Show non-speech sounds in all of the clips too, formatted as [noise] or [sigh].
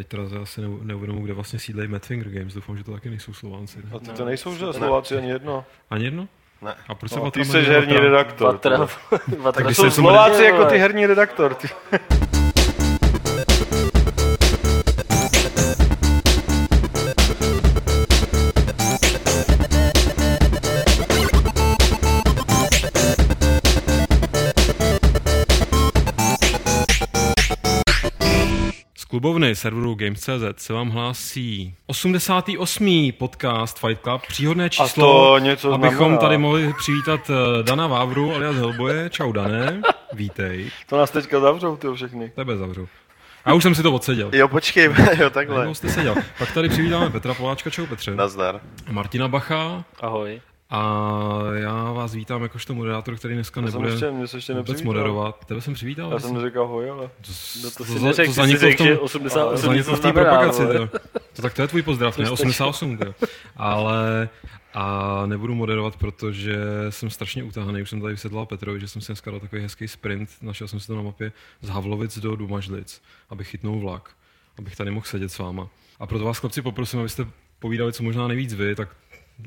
Teď teda asi neu- neuvědomuji, kde vlastně sídlejí Madfinger Games. Doufám, že to taky nejsou Slovánci. A ty to nejsou, že ne. Slováci ani jedno. Ani jedno? Ne. A proč se No, ty jsi herní redaktor. Vatra, ty. Vatra Tak jsou Slováci jako ty herní redaktor. Ty. Klubovny serveru Games.cz se vám hlásí 88. podcast Fight Club, příhodné číslo, to něco abychom znamená. tady mohli přivítat eh, Dana Vávru alias Hellboye. Čau Dané, [laughs] vítej. To nás teďka zavřou, ty všechny. Tebe zavřu. A už jsem si to odseděl. Jo, počkej, [laughs] jo, takhle. jste seděl? Pak tady přivítáme Petra Poláčka, čau Petře. Nazdar. Martina Bacha Ahoj. A já vás vítám jakožto moderátor, který dneska Já jsem nebude ještě, mě se ještě vůbec moderovat. Tebe jsem přivítal? Já jsem neříkal hoj, ale... to, No to to, si to, neřekl, to zaniklo v tom, že 88 zaniklo něco v té propagaci. To, to, tak to je tvůj pozdrav, ne? 88. To. Ale a nebudu moderovat, protože jsem strašně utahaný. Už jsem tady vysvětlal Petrovi, že jsem si dneska dal takový hezký sprint. Našel jsem si to na mapě z Havlovic do Dumažlic, abych chytnul vlak, abych tady mohl sedět s váma. A proto vás, chlapci, poprosím, abyste povídali co možná nejvíc vy, tak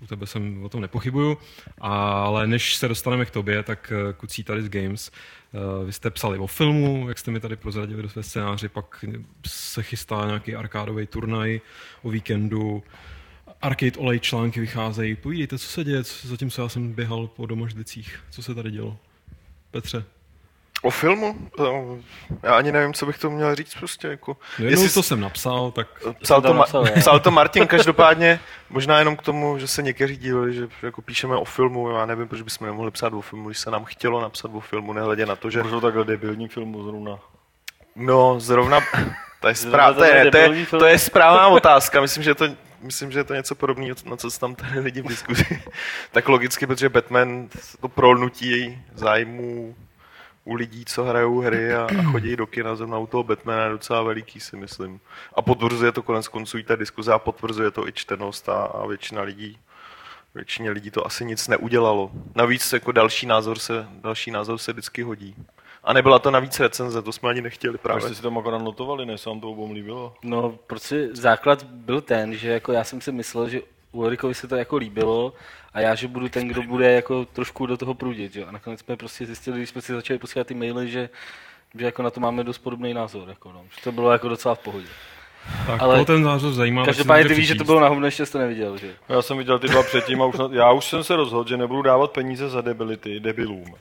u tebe jsem o tom nepochybuju, ale než se dostaneme k tobě, tak eh, kucí tady z Games. Eh, Vy jste psali o filmu, jak jste mi tady prozradili do své scénáři, pak se chystá nějaký arkádový turnaj o víkendu, Arcade Olej články vycházejí. Povídejte, co se děje, co- zatímco já jsem běhal po domoždicích. Co se tady dělo? Petře. O filmu? Já ani nevím, co bych to měl říct prostě. Jako. No jednou Jestli to jsem napsal, tak Psal tam to, Ma- napsal, psal to [laughs] Martin každopádně, možná jenom k tomu, že se někteří dívali, že jako píšeme o filmu, já nevím, proč bychom nemohli psát o filmu, když se nám chtělo napsat o filmu, nehledě na to, že Proč takhle debilní filmu zrovna? no zrovna, to je, správ, to, je, to, je, to je správná otázka, myslím, že to Myslím, že je to něco podobného, na co se tam tady lidi v diskuzi. tak logicky, protože Batman to prolnutí zájmu u lidí, co hrajou hry a, a chodí do kina, zrovna u toho Batmana je docela veliký, si myslím. A potvrzuje to konec konců i ta diskuze a potvrzuje to i čtenost a, a většina lidí Většině lidí to asi nic neudělalo. Navíc jako další názor se, další názor se vždycky hodí. A nebyla to navíc recenze, to jsme ani nechtěli Proč právě. jste si tam akorát notovali, než se vám to obou líbilo? No, protože základ byl ten, že jako já jsem si myslel, že Ulrikovi se to jako líbilo a já, že budu ten, kdo bude jako trošku do toho prudit, jo. A nakonec jsme prostě zjistili, když jsme si začali posílat ty maily, že, že jako na to máme dost podobný názor, jako no. Že to bylo jako docela v pohodě. tak Ale ten názor zajímá. Každopádně ty víš, že to bylo na hovno, ještě to neviděl, že? Já jsem viděl ty dva předtím a už, na, já už jsem se rozhodl, že nebudu dávat peníze za debility debilům.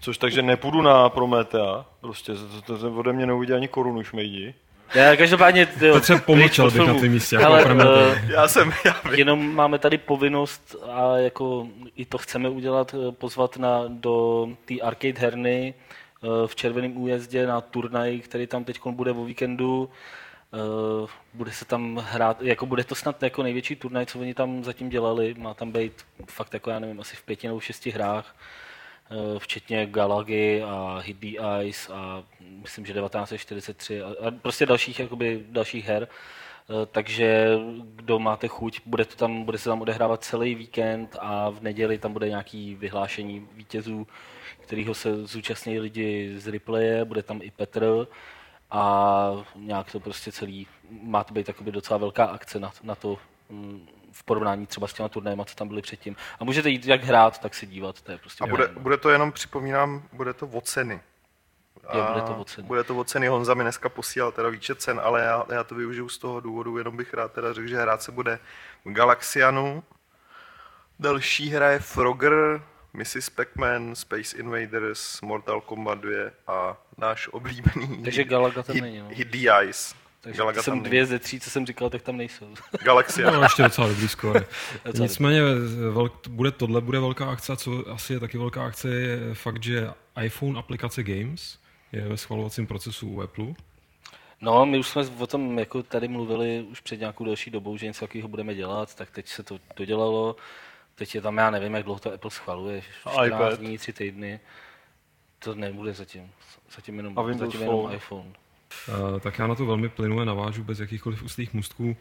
Což takže nepůjdu na Prometea, prostě to, to, to ode mě neuvidí ani korunu šmejdi. Já každopádně... Ty, Petře, pomlčel bych na tvém místě, jako Ale, eh, Já jsem, já vím. Jenom máme tady povinnost a jako i to chceme udělat, eh, pozvat na, do té arcade herny eh, v Červeném újezdě na turnaj, který tam teď bude o víkendu. Eh, Bude se tam hrát, jako bude to snad jako největší turnaj, co oni tam zatím dělali. Má tam být fakt jako, já nevím, asi v pěti nebo šesti hrách, včetně Galagy a Hit Ice a myslím, že 1943 a, a prostě dalších, jakoby, dalších her. Eh, Takže kdo máte chuť, bude, to tam, bude se tam odehrávat celý víkend a v neděli tam bude nějaký vyhlášení vítězů, kterého se zúčastní lidi z replaye, bude tam i Petr a nějak to prostě celý, má to být docela velká akce na, na to mm, v porovnání třeba s těma turnajema, co tam byly předtím. A můžete jít jak hrát, tak se dívat, to je prostě A bude, bude to jenom, připomínám, bude to o ceny. Jo, bude to o ceny. Bude to o ceny. Honza mi dneska posílal teda výčet cen, ale já, já to využiju z toho důvodu, jenom bych rád teda řekl, že hrát se bude v Galaxianu. Další hra je Frogger, Mrs. Pac-Man, Space Invaders, Mortal Kombat 2 a náš oblíbený Takže Galaga tam Hit- není, no. The Ice. Takže Galaga jsem tam dvě ze tří, co jsem říkal, tak tam nejsou. [laughs] Galaxia. No, ještě docela dobrý skóre. [laughs] Nicméně velk, bude, tohle bude velká akce a co asi je taky velká akce je fakt, že iPhone aplikace Games je ve schvalovacím procesu u Apple. No, my už jsme o tom jako tady mluvili už před nějakou delší dobou, že něco takového budeme dělat, tak teď se to dodělalo. Teď je tam, já nevím, jak dlouho to Apple schvaluje, 14 iPad. dní, 3 týdny. To nebude zatím. Zatím jenom, A Windows zatím jenom Phone. iPhone. Uh, tak já na to velmi plynule navážu bez jakýchkoliv ústých můstků,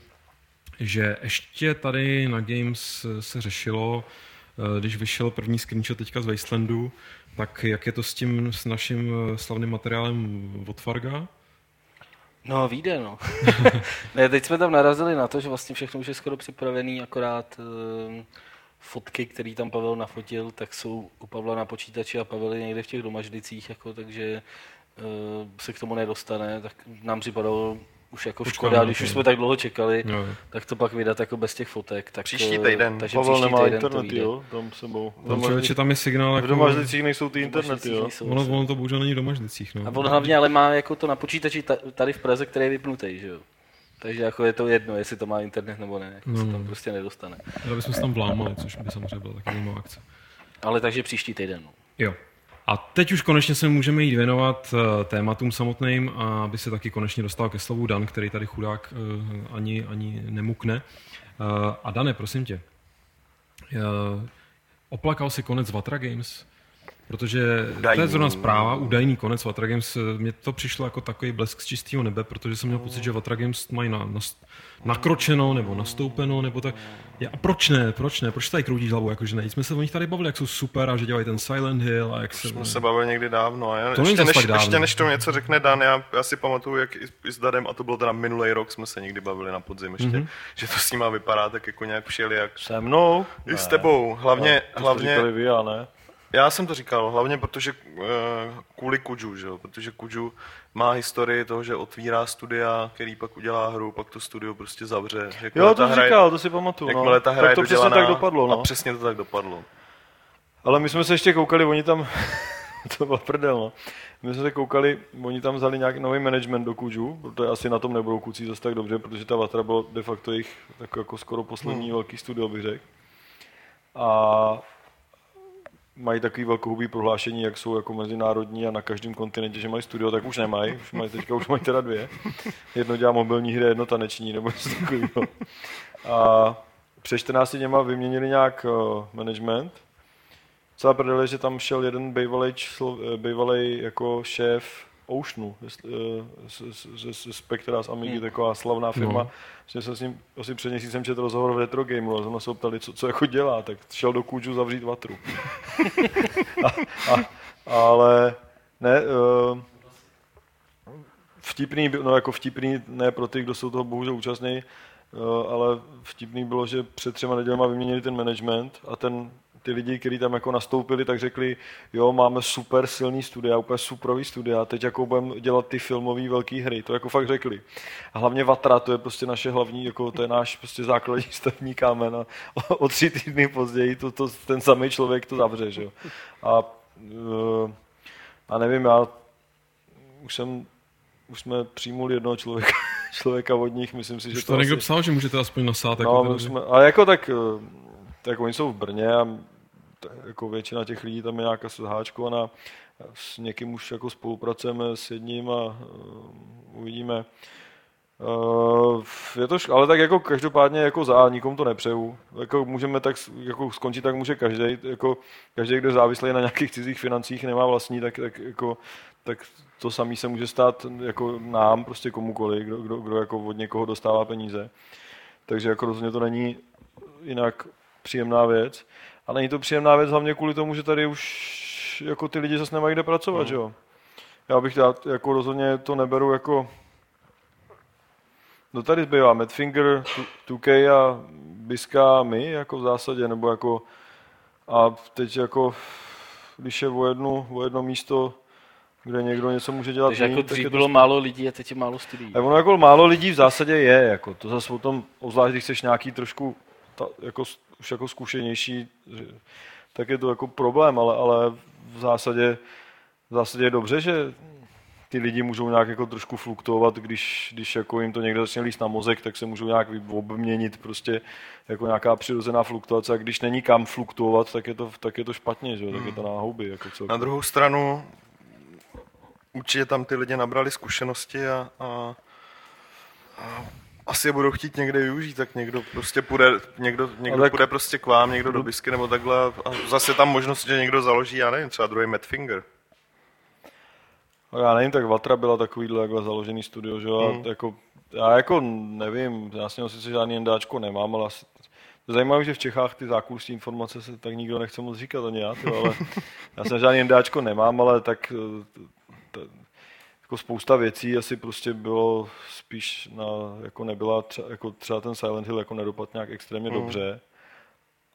že ještě tady na Games se řešilo, uh, když vyšel první screenshot teďka z Wastelandu, tak jak je to s tím s naším uh, slavným materiálem od Farga? No, vyjde, no. [laughs] ne, teď jsme tam narazili na to, že vlastně všechno už je skoro připravený, akorát uh, fotky, které tam Pavel nafotil, tak jsou u Pavla na počítači a Pavel je někde v těch domaždicích, jako, takže se k tomu nedostane, tak nám připadalo už jako Počkáme škoda, když už jsme tak dlouho čekali, Jo. tak to pak vydat jako bez těch fotek. Tak, Příští eh, týden. Takže Pavel příští nemá týden vyjde. jo, tam sebou. Tam člověče, tam je signál, V jako, domažlicích nejsou ty internety, jo. Nejsou ono, ono to bohužel není v domažlicích. No. A on hlavně ale má jako to na počítači ta- tady v Praze, který je vypnutý, že jo. Takže jako je to jedno, jestli to má internet nebo ne, jako se No. tam prostě nedostane. Ale bychom se tam vlámali, což by samozřejmě byla taková zajímavá akce. Ale takže příští týden. No. Jo. A teď už konečně se můžeme jít věnovat eh, tématům samotným, aby se taky konečně dostal ke slovu Dan, který tady chudák eh, ani, ani nemukne. Eh, A Dane, prosím tě, oplakal si konec Vatra Games? Protože to je Údajný. zrovna zpráva, údajný konec Vatra Games. eh, Mně to přišlo jako takový blesk z čistého nebe, protože jsem měl pocit, že Vatra Games mají na, na, nakročeno nebo nastoupeno, nebo tak. Ja, a proč ne, proč ne, proč tady kroutíš hlavu, jakože ne? Jsme se o nich tady bavili, jak jsou super a že dělají ten Silent Hill a jak se... Jsme se bavili někdy dávno. A já, To ještě, než, dávno. ještě než to něco řekne Dan, já, já si pamatuju, jak i, i s Dadem, a to bylo teda minulý rok, jsme se někdy bavili na podzim ještě, Mhm. mm-hmm. že to s nima vypadá tak jako nějak přijeli jak Se mnou? i s tebou. Hlavně, To jste hlavně vy, ne. Já jsem to říkal, hlavně protože uh, kvůli Kuju, že jo? protože Kuju má historii toho, že otvírá studia, který pak udělá hru, pak to studio prostě zavře. Jakmile Jo, to je- říkal, to si pamatuju. No. Jakmile ta hra tak je to přesně dodělaná, tak dopadlo, A no. přesně to tak dopadlo. Ale my jsme se ještě koukali, oni tam, [laughs] to byla prdel, no. My jsme se koukali, oni tam vzali nějaký nový management do Kuju, protože asi na tom nebudou kucí zase tak dobře, protože ta Vatra bylo de facto jejich jako, jako skoro poslední hmm. velký studio, bych řekl. A mají takový velkohubý prohlášení, jak jsou jako mezinárodní a na každém kontinentě, že mají studio, tak už nemají. Už mají, teďka už mají teda dvě. Jedno dělá mobilní hry, jedno taneční, nebo něco takového. A před 14 dněma vyměnili nějak uh, management. Celá prdele, že tam šel jeden bývalý, člo, eh, bývalý jako šéf Oceanu, jestli, eh, z, z, z, z Spectra, z Amigy, taková slavná firma. No. No. jsem s ním asi před měsícem četl rozhovor v Retro Gameu a zrovna se ho ptali, co, co jako dělá, tak šel do kůžu zavřít vatru. [laughs] a, a, ale ne, uh, vtipný, no jako vtipný, ne pro ty, kdo jsou toho bohužel účastní, uh, ale vtipný bylo, že před třema nedělama vyměnili ten management a ten, ty lidi, kteří tam jako nastoupili, tak řekli, jo, máme super silný studia, úplně superový studia, teď jako budeme dělat ty filmové velké hry, to jako fakt řekli. A hlavně Vatra, to je prostě naše hlavní, jako to je náš prostě základní [laughs] stavní kámen a o, o tři týdny později to, to, ten samý člověk to zavře, že jo. A, uh, a nevím, já už jsem už jsme přijmuli jednoho člověka, [laughs] člověka od nich, myslím si, že Už to to někdo asi- psal, že můžete aspoň nasát. No, Jako my jsme, ale jako tak, eh, tak oni jsou v Brně a jako většina těch lidí tam je nějaká zháčkovaná. S někým už jako spolupracujeme s jedním a uh, uvidíme. Uh, je to, šk- ale tak jako každopádně jako za, nikomu to nepřeju. Jako můžeme tak jako skončit, tak může každý. Jako každý, kdo závislý na nějakých cizích financích, nemá vlastní, tak, tak jako tak to samý se může stát jako nám, prostě komukoliv, kdo, kdo, kdo jako od někoho dostává peníze. Takže jako rozhodně to není jinak příjemná věc. A není to příjemná věc hlavně kvůli tomu, že tady už jako ty lidi zase nemají kde pracovat, že jo. Já bych dát, jako rozhodně to neberu jako No tady zbývá Madfinger, 2K a Biska a my jako v zásadě, nebo jako a teď jako když je o, jednu, o jedno místo, kde někdo něco může dělat Takže jako dřív je to bylo málo lidí a teď je málo studií. a ono jako málo lidí v zásadě je, jako to zase o tom, obzvlášť když jsi nějaký trošku ta, jako, už jako zkušenější, tak je to jako problém, ale, ale v zásadě, v zásadě je dobře, že ty lidi můžou nějak jako trošku fluktuovat, když, když jako jim to někdo začne líst na mozek, tak se můžou nějak obměnit prostě jako nějaká přirozená fluktuace a když není kam fluktuovat, tak je to, tak je to špatně, že? tak je to na houby. Jako Na druhou stranu určitě tam ty lidi nabrali zkušenosti a, a, a asi je budou chtít někde využít, tak někdo prostě půjde, někdo, někdo tak- půjde prostě k vám, někdo do bisky nebo takhle a zase tam možnost, že někdo založí, já nevím, třeba druhý Madfinger. No já nevím, tak Vatra byla takovýhle takhle založený studio, že jo, Hmm. a jako, já jako nevím, já s něho sice žádný NDAčko nemám, ale asi, zajímavé, že v Čechách ty zákulisní informace se tak nikdo nechce moc říkat, ani já, tyjo, ale [laughs] já jsem žádný NDAčko nemám, ale tak eh, t- jako spousta věcí asi prostě bylo spíš na, jako nebyla, třeba, jako třeba ten Silent Hill jako nedopad nějak extrémně Mm. dobře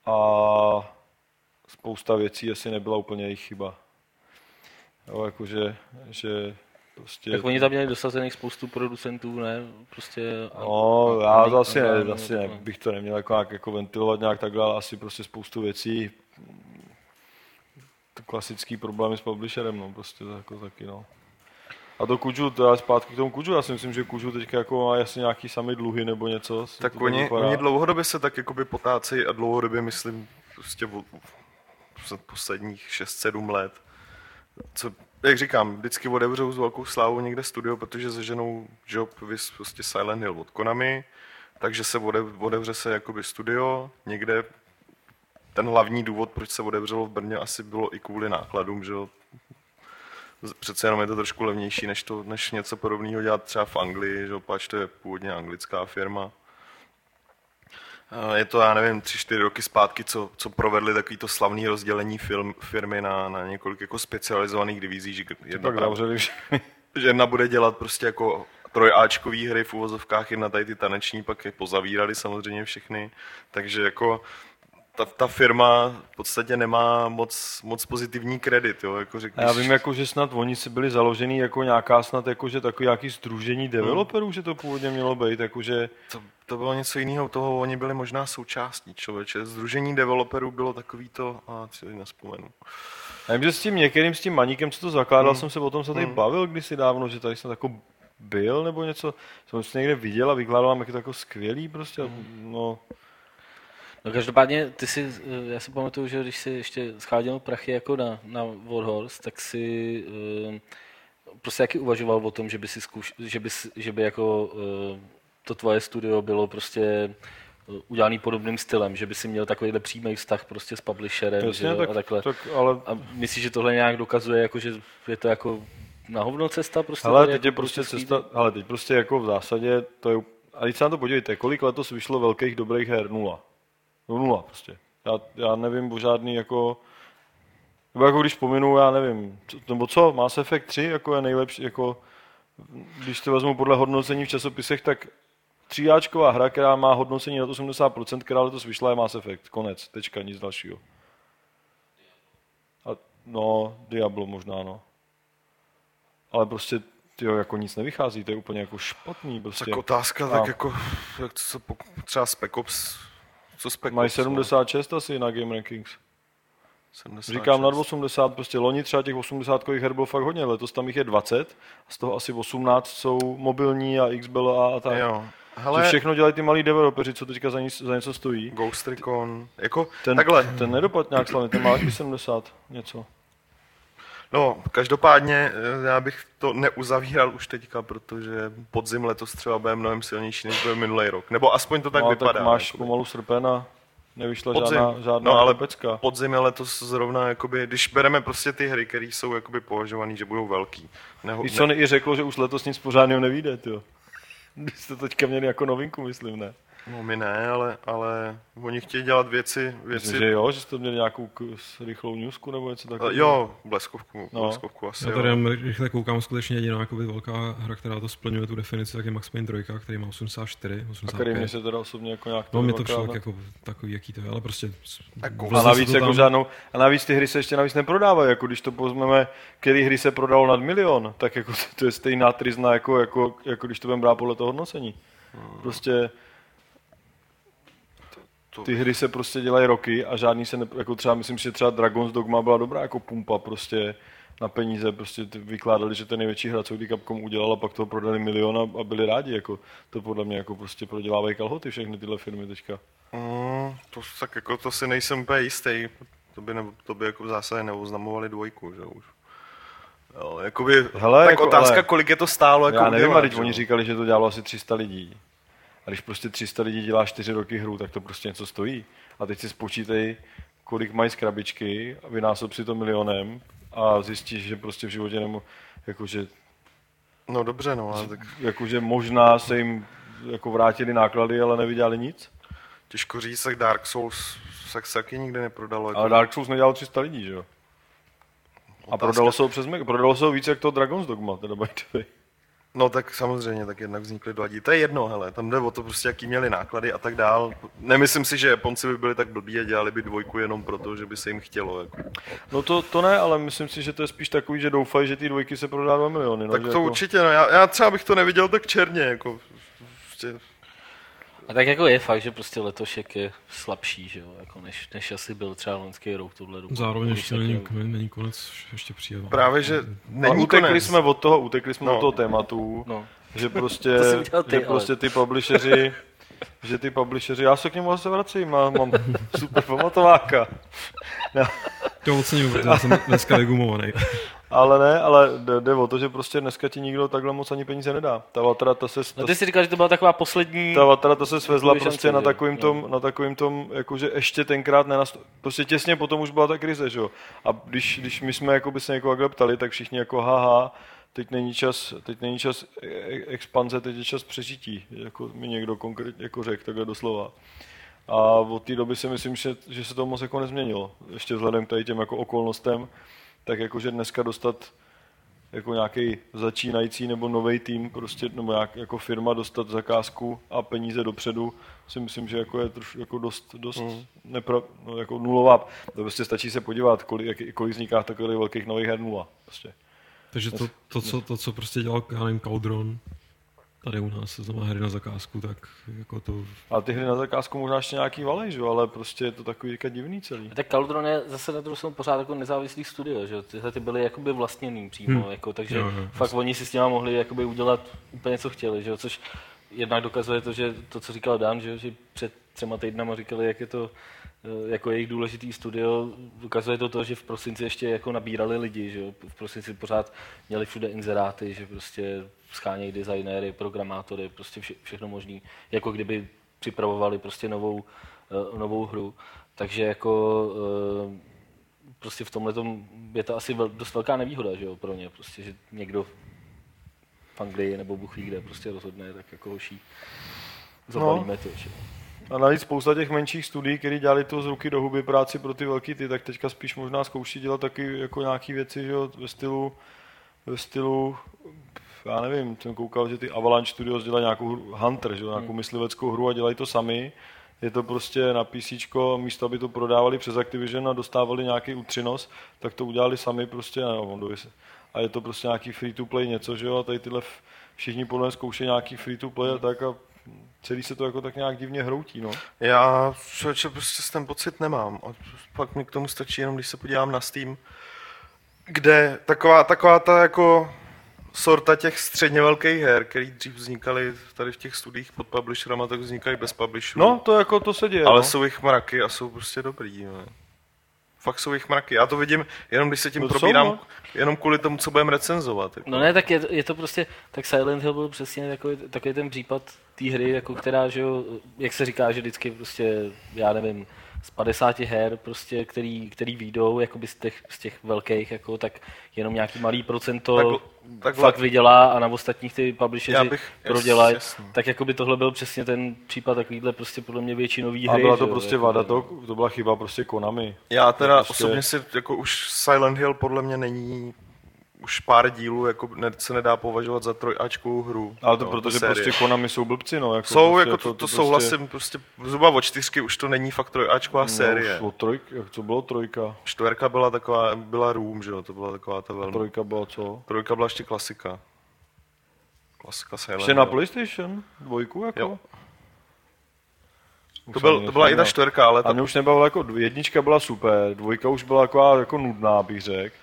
a spousta věcí asi nebyla úplně jejich chyba. Jo, jakože, že prostě... Tak oni tam měli dosazených spoustu producentů, ne? Prostě... No, a- já a- asi, a- ne, a- asi ne, bych to neměl jako, nějak, jako ventilovat nějak takhle, ale asi prostě spoustu věcí. To klasický problémy s publisherem, no, prostě to jako taky, no. A to to já zpátky k tomu Kuju, já si myslím, že Kuju teďka jako má jasně nějaký sami dluhy nebo něco. Tak oni, vypadá. oni dlouhodobě se tak jakoby potácejí a dlouhodobě myslím prostě v, v posledních 6-7 let. Co, jak říkám, vždycky otevřou s velkou slávou někde studio, protože zaženou job vys prostě Silent Hill od Konami, takže se odev, otevře se jakoby studio někde. Ten hlavní důvod, proč se otevřelo v Brně, asi bylo i kvůli nákladům, že Přece jenom je to trošku levnější, než, to, než něco podobného dělat třeba v Anglii, že jo, pač to je původně anglická firma. A Je to, já nevím, tři, čtyři roky zpátky, co, co provedli takovýto slavný rozdělení film, firmy na, na několik jako specializovaných divizí, že jedna, Pak všechny. že jedna bude dělat prostě jako trojáčkový hry v uvozovkách, jedna tady ty taneční, pak je pozavírali samozřejmě všechny, takže jako ta, ta firma v podstatě nemá moc, moc pozitivní kredit, jo, jako řekneš, já vím, jako, že snad oni si byli založený jako nějaká snad jako, že takový nějaký združení developerů, že to původně mělo být, jakože to, to bylo něco jiného, toho oni byli možná součástí člověče. Združení developerů bylo takový to, a si nespomenu. Já vím, že s tím některým, s tím maníkem, co to zakládal, jsem se o tom se tady bavil kdysi dávno, že tady jsem jako byl nebo něco, jsem to někde viděl a vykládal jak je to jako skvělý prostě, no, No každopádně, ty si, eh, já si pamatuju, že když si ještě scháděl prachy jako na, na Warhorse, tak si eh, prostě jaký uvažoval o tom, že by si zkuš, že by, že by jako eh, to tvoje studio bylo prostě udělaný podobným stylem, že by si měl takovýhle přímý vztah prostě s publisherem že jasně, jo, tak, a takhle. tak, ale A myslíš, že tohle nějak dokazuje, jako, že je to jako na hovno cesta? Prostě Ale teď je jako prostě skýt? cesta, ale teď prostě jako v zásadě, to je, a teď se na to podívejte, kolik letos vyšlo velkých dobrých her? Nula. No nula prostě. Já, já nevím o žádný jako, nebo jako když pominu, já nevím, co, nebo co, Mass Effect 3 jako je nejlepší, jako, když to vezmu podle hodnocení v časopisech, tak tříáčková hra, která má hodnocení nad 80%, která letos vyšla, je Mass Effect. Konec, tečka, nic dalšího. A, no, Diablo možná, no. Ale prostě, tyjo, jako nic nevychází, to je úplně jako špatný, prostě. Tak otázka, A- tak jako, jak co, třeba Spec Ops, co Spec Mají Ops, no? 76 asi na Game Rankings. 76. Říkám nad 80, prostě loni třeba těch 80 her bylo fakt hodně, letos tam jich je 20, a z toho asi 18 jsou mobilní a XBL a, a tak. Jo. Hele, všechno dělají ty malí developeři, co teďka za, nic, za něco stojí. Ghost Recon, jako Ten, takhle, ten nedopad nějak slavně, ten má taky 70 něco. No, každopádně eh, já bych to neuzavíral už teďka, protože podzim letos třeba bude mnohem silnější, než byl minulý rok, nebo aspoň to tak no, vypadá. tak máš jakoby. pomalu srpen a nevyšla Podzim. žádná, žádná no, ale pecka. podzim je letos zrovna, jakoby, když bereme prostě ty hry, které jsou jakoby považované, že budou velký. Neho, I Sony i řeklo, že už letos nic pořádného nevíde, jo. Když jste teďka měli jako novinku, myslím, ne? No my ne, ale, ale oni chtějí dělat věci, věci Myslím, že jo, že jste měli nějakou k- rychlou newsku nebo něco takového. Jo, bleskovku, No. bleskovku asi Já jo. tady jenom rychle koukám, skutečně jediná jakoby, velká hra, která to splňuje tu definici, tak je Max Payne 3, který má 84, A který 85. mě se teda osobně jako nějak... No, mi to přišlo jako takový, jaký to je, ale prostě... Tak A navíc, jako tam. žádnou, a navíc ty hry se ještě navíc neprodávají, jako když to pozmeme, který hry se prodalo nad milion, tak jako [laughs] to je stejná trizna, jako, jako, jako když to budeme brát podle toho hodnocení. Prostě to- ty hry se prostě dělají roky a žádný se ne, jako třeba, myslím, že třeba Dragon's Dogma byla dobrá jako pumpa prostě na peníze, prostě vykládali, že to je největší hra, co kdy Capcom udělal a pak toho prodali milion a, a byli rádi, jako to podle mě jako prostě prodělávají kalhoty všechny tyhle firmy teďka. Mm, to, tak jako to si nejsem úplně jistý. To by, ne, to by jako v zásadě neoznamovali dvojku, že už. Jo, jakoby, Hele, tak jako, otázka, ale- kolik je to stálo jako Já nevím, udělat, a teď že oni říkali, že to dělalo asi 300 lidí. A když prostě 300 lidí dělá 4 roky hru, tak to prostě něco stojí. A teď si spočítej, kolik mají z krabičky, a vynásob si to milionem a zjistíš, že prostě v životě nemo, jakože, No dobře, no, ale tak jakože možná se jim jako vrátili náklady, ale nevydělali nic. těžko říct, tak Dark Souls se taky nikdy neprodalo. Jako, Ale Dark Souls nedělal 300 lidí, že jo? A prodalo se ho přes prodalo se ho víc jak to Dragon's Dogma, teda by the way. No tak samozřejmě, tak jednak vznikly dva díly. To je jedno, hele, tam jde o to prostě, jaký měli náklady a tak dál. Nemyslím si, že Japonci by byli tak blbí a dělali by dvojku jenom proto, že by se jim chtělo. Jako. No to, to ne, ale myslím si, že to je spíš takový, že doufají, že ty dvojky se prodá 2 miliony. No, Tak to jako... určitě, no, já, já třeba bych to neviděl tak černě, jako prostě, A tak jako je fakt, že prostě letošek je slabší, že jo, jako než, než asi byl třeba loňský rok tohle dobu. Zároveň Když ještě taky- není, není konec, ještě přijde. právě, že Ale není utekli konec. jsme od toho, utekli jsme No. od toho tématu, No. že [laughs] prostě, ty, že ale. prostě ty publisheri, [laughs] že ty publisheri, já se k němu zase vracím, mám, mám super pamatováka. To ocením, protože jsem dneska vygumovaný. [laughs] Ale ne, ale jde, o to, že prostě dneska ti nikdo takhle moc ani peníze nedá. Ta Vatra, ta se, No ta, ty jsi říkal, že to byla taková poslední... ta Vatra, ta se svezla prostě šance, na takovým No. tom, na takovým tom, jakože ještě tenkrát nenast... prostě těsně potom už byla ta krize, že jo. A když, když my jsme jako by se někoho takhle ptali, tak všichni jako haha, teď není čas, teď není čas e- e- expanze, teď je čas přežití, jako mi někdo konkrétně jako řekl, takhle doslova. A od té doby si myslím, že, že se to moc jako nezměnilo. Ještě vzhledem k těm jako okolnostem, tak jakože dneska dostat jako nějaký začínající nebo nový tým, prostě, nebo jak, jako firma dostat zakázku a peníze dopředu, si myslím, že jako je troš, jako dost, dost mm. nepra, no, jako nulová. To prostě stačí se podívat, kolik, jak, kolik vzniká takových velkých nových her nula. Prostě. Takže to, to, co, to, co prostě dělal, já nevím, Caldron, tady u nás, to znamená hry na zakázku, tak jako to... A ty hry na zakázku možná ještě nějaký valej, že? jo, ale prostě je to takový teďka divný celý. Tak Caldron je zase na druhou stranu pořád jako nezávislý studio, že jo? tyhle ty byly jakoby vlastněný přímo, Hmm. jako, takže Jo, jo, fakt oni si s těma mohli jakoby udělat úplně co chtěli, že jo? což jednak dokazuje to, že to, co říkal Dan, že, že před třema týdnama říkali, jak je to jako jejich důležitý studio, ukazuje to to, že v prosinci ještě jako nabírali lidi, že jo? v prosinci pořád měli všude inzeráty, že prostě schánějí designéry, programátory, prostě vše, všechno možný, jako kdyby připravovali prostě novou, eh, novou hru. Takže jako eh, prostě v tomhle je to asi vel, dost velká nevýhoda, že jo, pro ně, prostě, že někdo v Anglii nebo Bůh ví kde prostě rozhodne, tak jako hoší, zabalíme to, že. A navíc spousta těch menších studií, které dělali to z ruky do huby práci pro ty velký ty, tak teďka spíš možná zkouší dělat taky jako nějaký věci, že jo, ve stylu, ve stylu, já nevím, jsem koukal, že ty Avalanche Studios dělají nějakou hru, Hunter, že jo, nějakou mysliveckou hru a dělají to sami. Je to prostě na PC, místo aby to prodávali přes Activision a dostávali nějaký utřinos, tak to udělali sami prostě, nevím, a je to prostě nějaký free to play něco, že jo, a tady tyhle všichni podle mě zkoušejí nějaký free to play a tak a celý se to jako tak nějak divně hroutí, no. Já člověče prostě ten pocit nemám. A pak mi k tomu stačí jenom, když se podívám na Steam, kde taková, taková ta jako sorta těch středně velkých her, které dřív vznikaly tady v těch studiích pod publisherama, tak vznikají bez publisherů. No, to jako to se děje. ale no. jsou jich mraky a jsou prostě dobrý. Ne? Fakt jsou jich mraky. Já to vidím jenom, když se tím No jsou, probírám, no. jenom kvůli tomu, co budeme recenzovat. Jako. No ne, tak je, je to prostě, tak Silent Hill byl přesně takový, takový ten případ té hry, jako která, že jo, jak se říká, že vždycky prostě, já nevím, z 50 her, prostě, který, který výjdou jakoby z těch, z těch velkých, jako, tak jenom nějaký malý procento Tak- takhle- fakt vydělá a na ostatních ty publisheri prodělají. Tak jako by tohle byl přesně ten případ takovýhle prostě podle mě většinový A hry. byla že to jo, prostě jako, vada, to, to byla chyba prostě Konami. Já teda prostě- osobně si, jako už Silent Hill podle mě není už pár dílů, jako ne, se nedá považovat za trojáčkovou hru. Ale to jo, protože série. prostě Konami jsou blbci, no. Jako Jsou, prostě jako to, to, souhlasím, prostě zhruba od čtyřky už to není fakt trojáčková série. No, už od trojk, jak to bylo trojka? Čtverka byla taková, byla Room, že jo, to byla taková ta velmi. Trojka byla co? Trojka byla ještě klasika. Klasika Silent Ještě na. PlayStation? Dvojku jako? Jo. Už To, byl, to byla i ta čtverka, ale A ta, mě už nebavilo jako, jednička byla super, dvojka už byla taková jako nudná, bych řekl.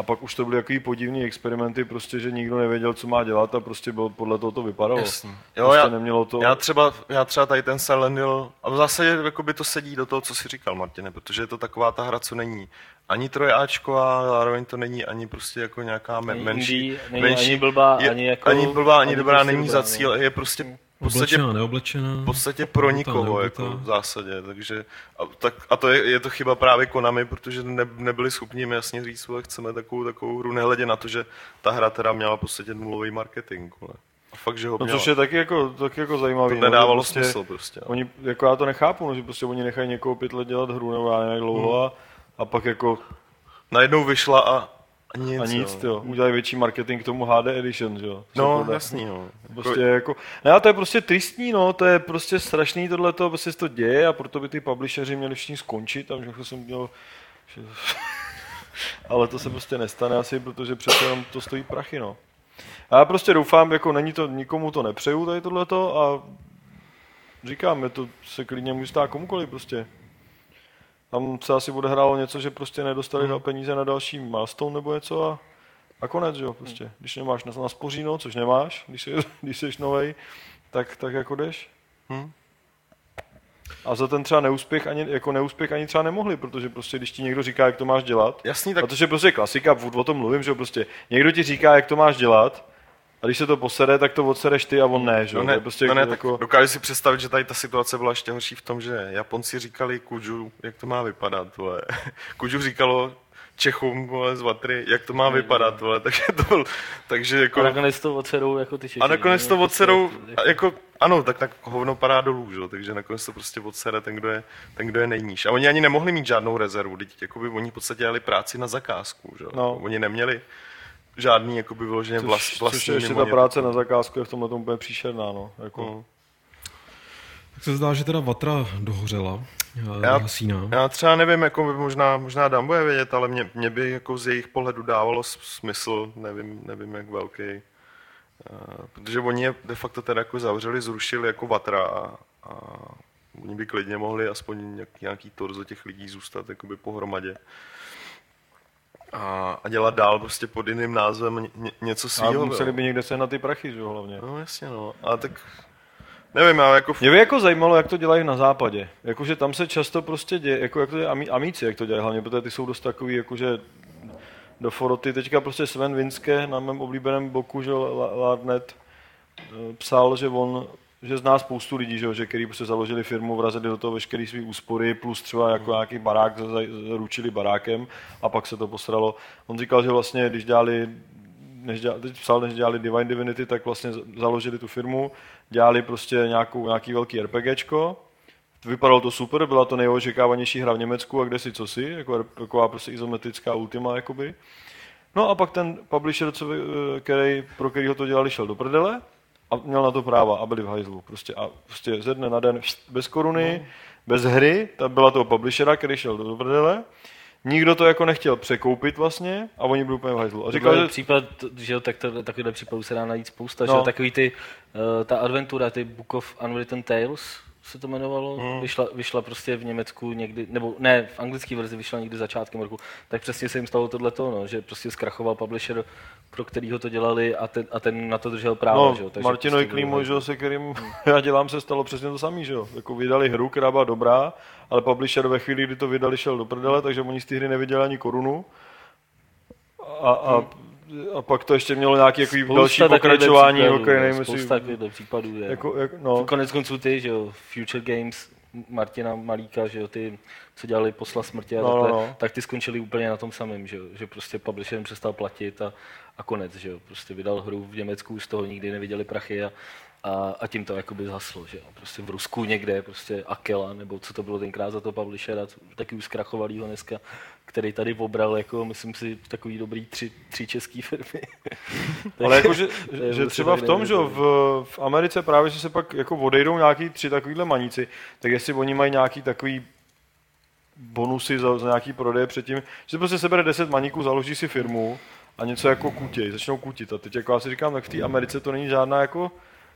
A pak už to byly takový podivný experimenty, prostě, že nikdo nevěděl, co má dělat a prostě bylo, podle toho to vypadalo. Jasně. Jo, prostě já- nemělo to... Já třeba, já třeba tady ten Silent Hill, a v zásadě jakoby to sedí do toho, co jsi říkal, Martine, protože je to taková ta hra, co není ani trojáčková, zároveň to není ani prostě jako nějaká Není menší, indie, není ani blbá, je, ani jako- ani blbá, ani, ani dobrá, prostě není za cíl, je prostě v podstatě Oblečená, neoblečená. v podstatě pro nikoho, neobutá. jako v zásadě, takže a, tak, a to je, je, to chyba právě Konami, protože ne, nebyli schopni jim jasně říct, že chceme takovou, takovou hru, nehledě na to, že ta hra teda měla v podstatě nulový marketing, vole. A fakt, že ho No měla. což je taky jako, taky jako zajímavý. to no, nedávalo prostě, smysl prostě. no. Oni, jako já to nechápu, no, že prostě oni nechají někoho pět let dělat hru, nebo já nevím jak dlouho, Hmm. a, a pak jako Najednou vyšla A nic, a nic, jo. jo. Udělají větší marketing k tomu HD Edition, že jo. No, prodá. jasný, no. Prostě jako, ne, a to je prostě tristní, no, to je prostě strašný tohleto, prostě se to děje a proto by ty publisheři měli všichni skončit a všechno jsem měl, [laughs] ale to se prostě nestane asi, protože přece jenom to stojí prachy, no. A já prostě doufám, jako není to, nikomu to nepřeju tady tohleto a říkám, je to se klidně může stát komukoliv prostě. Tam se asi bude hrálo něco, že prostě nedostali Hmm. na peníze na další milestone nebo něco a, a konec, že jo, prostě. Když nemáš na, na spoříno, což nemáš, [laughs] když, jsi, když jsi novej, tak, tak jako jdeš. Hm. A za ten třeba neúspěch ani, jako neúspěch ani třeba nemohli, protože prostě když ti někdo říká, jak to máš dělat, Jasný, tak protože prostě klasika, o tom mluvím, že prostě někdo ti říká, jak to máš dělat, a když se to posede, tak to odsereš ty a on ne, že jo. No ne, prostě no ne jako, tak dokážu si představit, že tady ta situace byla ještě horší v tom, že Japonci říkali Kuju, jak to má vypadat, vole. [laughs] Kuju říkalo Čechům, vole, z Vatry, jak to má vypadat, vole. [laughs] Takže to byl, takže jako... A nakonec to odserou jako ty Čechy. A nakonec to no, odserou, jako- jako, ano, tak, tak hovno padá dolů, že? jo, takže nakonec to prostě odsere ten, kdo je, ten, kdo je nejníž. A oni ani nemohli mít žádnou rezervu, teď jakoby oni v podstatě dělali práci na zakázku, že? jo. No. Oni neměli žádný jakoby vyloženě vlast, což, vlastní což je ještě ta práce na zakázku je v tomhle tom úplně příšerná, no. Jako, No. Tak se zdá, že teda Vatra dohořela, Já- já, hasíná. Já třeba nevím, jako by možná, možná Dan bude vědět, ale mě, mě by jako z jejich pohledu dávalo smysl, nevím, nevím jak velký. Uh, protože oni je de facto teda jako zavřeli, zrušili jako vatra a, a oni by klidně mohli aspoň nějaký, nějaký torzo těch lidí zůstat jakoby pohromadě. A, a dělat dál prostě pod jiným názvem ně, ně- něco a svýho. museli by někde se na ty prachy, že jo, hlavně. No jasně no, ale tak nevím, já jako... Mě by jako zajímalo, jak to dělají na západě. Jakože tam se často prostě děje, jako jak to dělají amí, amíci, jak to dělají hlavně, protože ty jsou dost takový, jakože do foroty. Teďka prostě Sven Vinske na mém oblíbeném boku, že jo, La- Lardnet, eh, psal, že on že zná spoustu lidí, že, že který prostě založili firmu, vrazili do toho veškerý svý úspory, plus třeba jako nějaký barák, zaručili barákem a pak se to posralo. On říkal, že vlastně, když dělali než dělali, teď psal, než dělali Divine Divinity, tak vlastně založili tu firmu, dělali prostě nějakou, nějaký velký RPGčko, vypadalo to super, byla to nejočekávanější hra v Německu a kde si co si, jako taková prostě izometrická ultima jakoby. No a pak ten publisher, co, eh, který, pro kterýho to dělali, šel do prdele a měl na to práva a byli v hajzlu. Prostě a prostě ze dne na den bez koruny, no. bez hry, ta byla toho publishera, který šel do prdele. Nikdo to jako nechtěl překoupit vlastně a oni byli úplně v hajzlu. A Říkal, říkal, že případ, že jo, tak to, takovýhle případů se dá najít spousta, No. že jo, takový ty, uh, ta adventura, ty Book of Unwritten Tales se to jmenovalo, Hmm. vyšla, vyšla prostě v Německu někdy, nebo ne, v anglické verzi vyšla někdy začátkem roku, tak přesně se jim stalo tohleto, no, že prostě zkrachoval publisher, pro kterýho to dělali a ten, a ten na to držel právo, No, že jo. Martinovi prostě Klímu, že jo, se kterým [laughs] já dělám, se stalo přesně to samé, že jo. Jako vydali hru, která byla dobrá, ale publisher ve chvíli, kdy to vydali, šel do prdele, takže oni z té hry neviděli ani korunu. A, a, a pak to ještě mělo nějaký jako další pokračování, případů, o kterém no, nevím, Spousta takovýchhle případů je. Jako, jak, no, Konec konců ty, že jo, Future Games, Martina Malíka, že jo, ty, co dělali posla smrti a No, takhle, no, no. tak ty skončili úplně na tom samém, že jo, že prostě publisher přestal platit a, a konec, že jo, prostě vydal hru v Německu, z toho nikdy neviděli prachy a, a, a tím to jakoby zhaslo, že jo, prostě v Rusku někde, prostě Akela, nebo co to bylo tenkrát za to publishera, taky už zkrachovalýho dneska, který tady obral, jako myslím si, takový dobrý tři, tři český firmy. [laughs] ale jako, že, To je že prostě třeba v tom, že v, v Americe právě, že se pak jako odejdou nějaký tři takovýhle maníci, tak jestli oni mají nějaký takový bonusy za, za nějaký prodej předtím, že se prostě sebere 10 maníků, založí si firmu a něco jako kutěj, začnou kutit. A teď jako já si říkám, tak v té Americe to není žádná jako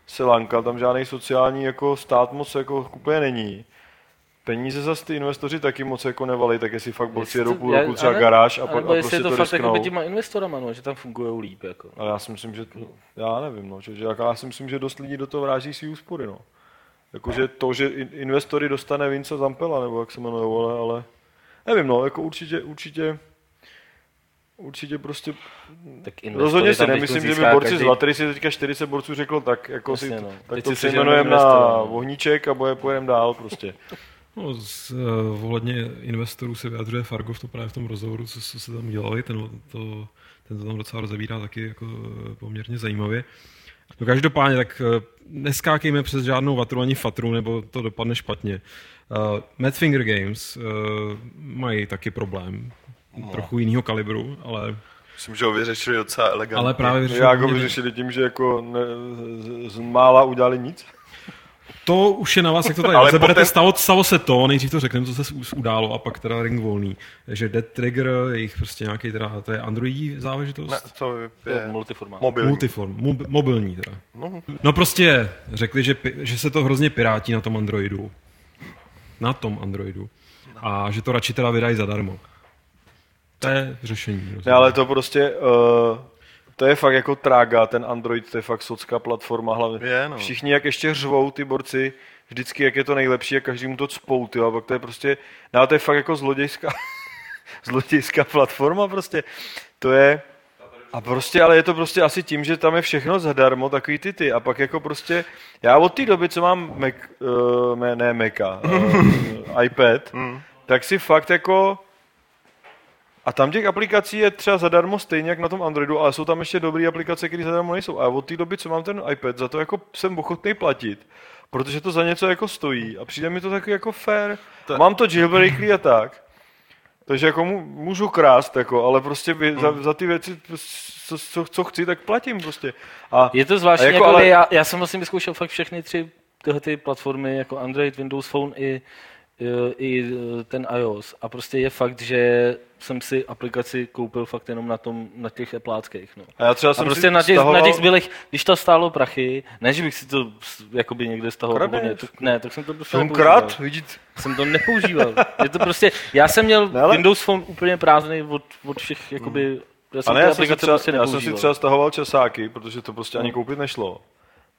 selanka, tam žádný sociální jako stát moc jako úplně není. Peníze zase ty investoři taky moc jako nevali, tak jestli fakt borci jedou půl roku třeba garáž a, pak, a nebo jestli prostě je to, to fakt jako těma investorama, no, že tam fungují líp, jako. Ale já si myslím, že já nevím, no, že, že jako já si myslím, že dost lidí do toho vráží svý úspory, no. Jakože to, že in- investory dostane Vince Zampela, nebo jak se jmenuje, ale, ale nevím, no, jako určitě, určitě, určitě prostě, Tak rozhodně si nemyslím, že by borci každý- z Latry si teďka 40 borců řeklo, tak jako Jasně, si, no. tak Teď to si přejmenujeme na no. vohníček a boje pojedeme dál prostě. No, z, uh, ohledně investorů se vyjadřuje Fargo v to právě v tom rozhovoru, co, co se tam dělali, ten to, ten to tam docela rozebírá taky jako eh, poměrně zajímavě. No každopádně, tak eh, neskákejme přes žádnou vatru ani fatru, nebo to dopadne špatně. Uh, Madfinger Games uh, mají taky problém, no. trochu jiného kalibru, ale Myslím, že ho vyřešili docela elegantně. Ale právě vyřešili Jak ho vyřešili tím, že jako ne, z, z mála udělali nic? To už je na vás, jak to tady Ale rozeberete. poté- Stalo, stalo se to, nejdřív to řekneme, co se událo, a pak teda ring volný. Že Dead Trigger, jejich prostě nějaký teda, to je Androidí záležitost? Ne, to To je je multiformát. mobilní. Multiform, mob, mobilní teda. No, No prostě řekli, že, že se to hrozně pirátí na tom Androidu. Na tom Androidu. A že to radši teda vydají zadarmo. To je řešení. Ne, ale to prostě, uh, to je fakt jako trága, ten Android, to je fakt socká platforma hlavně. Je, no. Všichni jak ještě řvou ty borci, vždycky jak je to nejlepší a každý mu to cpou, ty, a pak to je prostě, no, to je fakt jako zlodějská, [laughs] zlodějská platforma prostě. To je, a prostě, ale je to prostě asi tím, že tam je všechno zadarmo, takový ty ty. A pak jako prostě, já od té doby, co mám Mac, uh, ne, ne Maca, uh, [laughs] iPad, tak si fakt jako, a tam těch aplikací je třeba zadarmo stejně jak na tom Androidu, ale jsou tam ještě dobré aplikace, které zadarmo nejsou. A od té doby, co mám ten iPad, za to jako jsem ochotný platit, protože to za něco jako stojí a přijde mi to taky jako fair. To- Mám to jailbreaklý a tak, takže jako můžu krást, jako, ale prostě vy, za, za, ty věci, co, co, co, chci, tak platím prostě. A, Je to zvláštní, jako jako, ale... ale- já, já jsem vlastně vyzkoušel fakt všechny tři tyhle ty platformy, jako Android, Windows Phone i, i, i ten iOS. A prostě je fakt, že jsem si aplikaci koupil fakt jenom na, tom, na těch Appleáckých. No. a já třeba A jsem prostě na těch, stahoval, na těch zbylých, když to stálo prachy, ne, že bych si to jakoby někde stahoval, Kradeš. ne, to, ne, tak jsem to prostě jsem krát, vidíte, Jsem to nepoužíval. Je to prostě, já jsem měl Ne, ale- Windows Phone úplně prázdný od, od všech, jakoby, já A jsem ne, ty já jsem, si aplikace třeba, prostě já jsem si třeba stahoval časáky, protože to prostě ani koupit nešlo.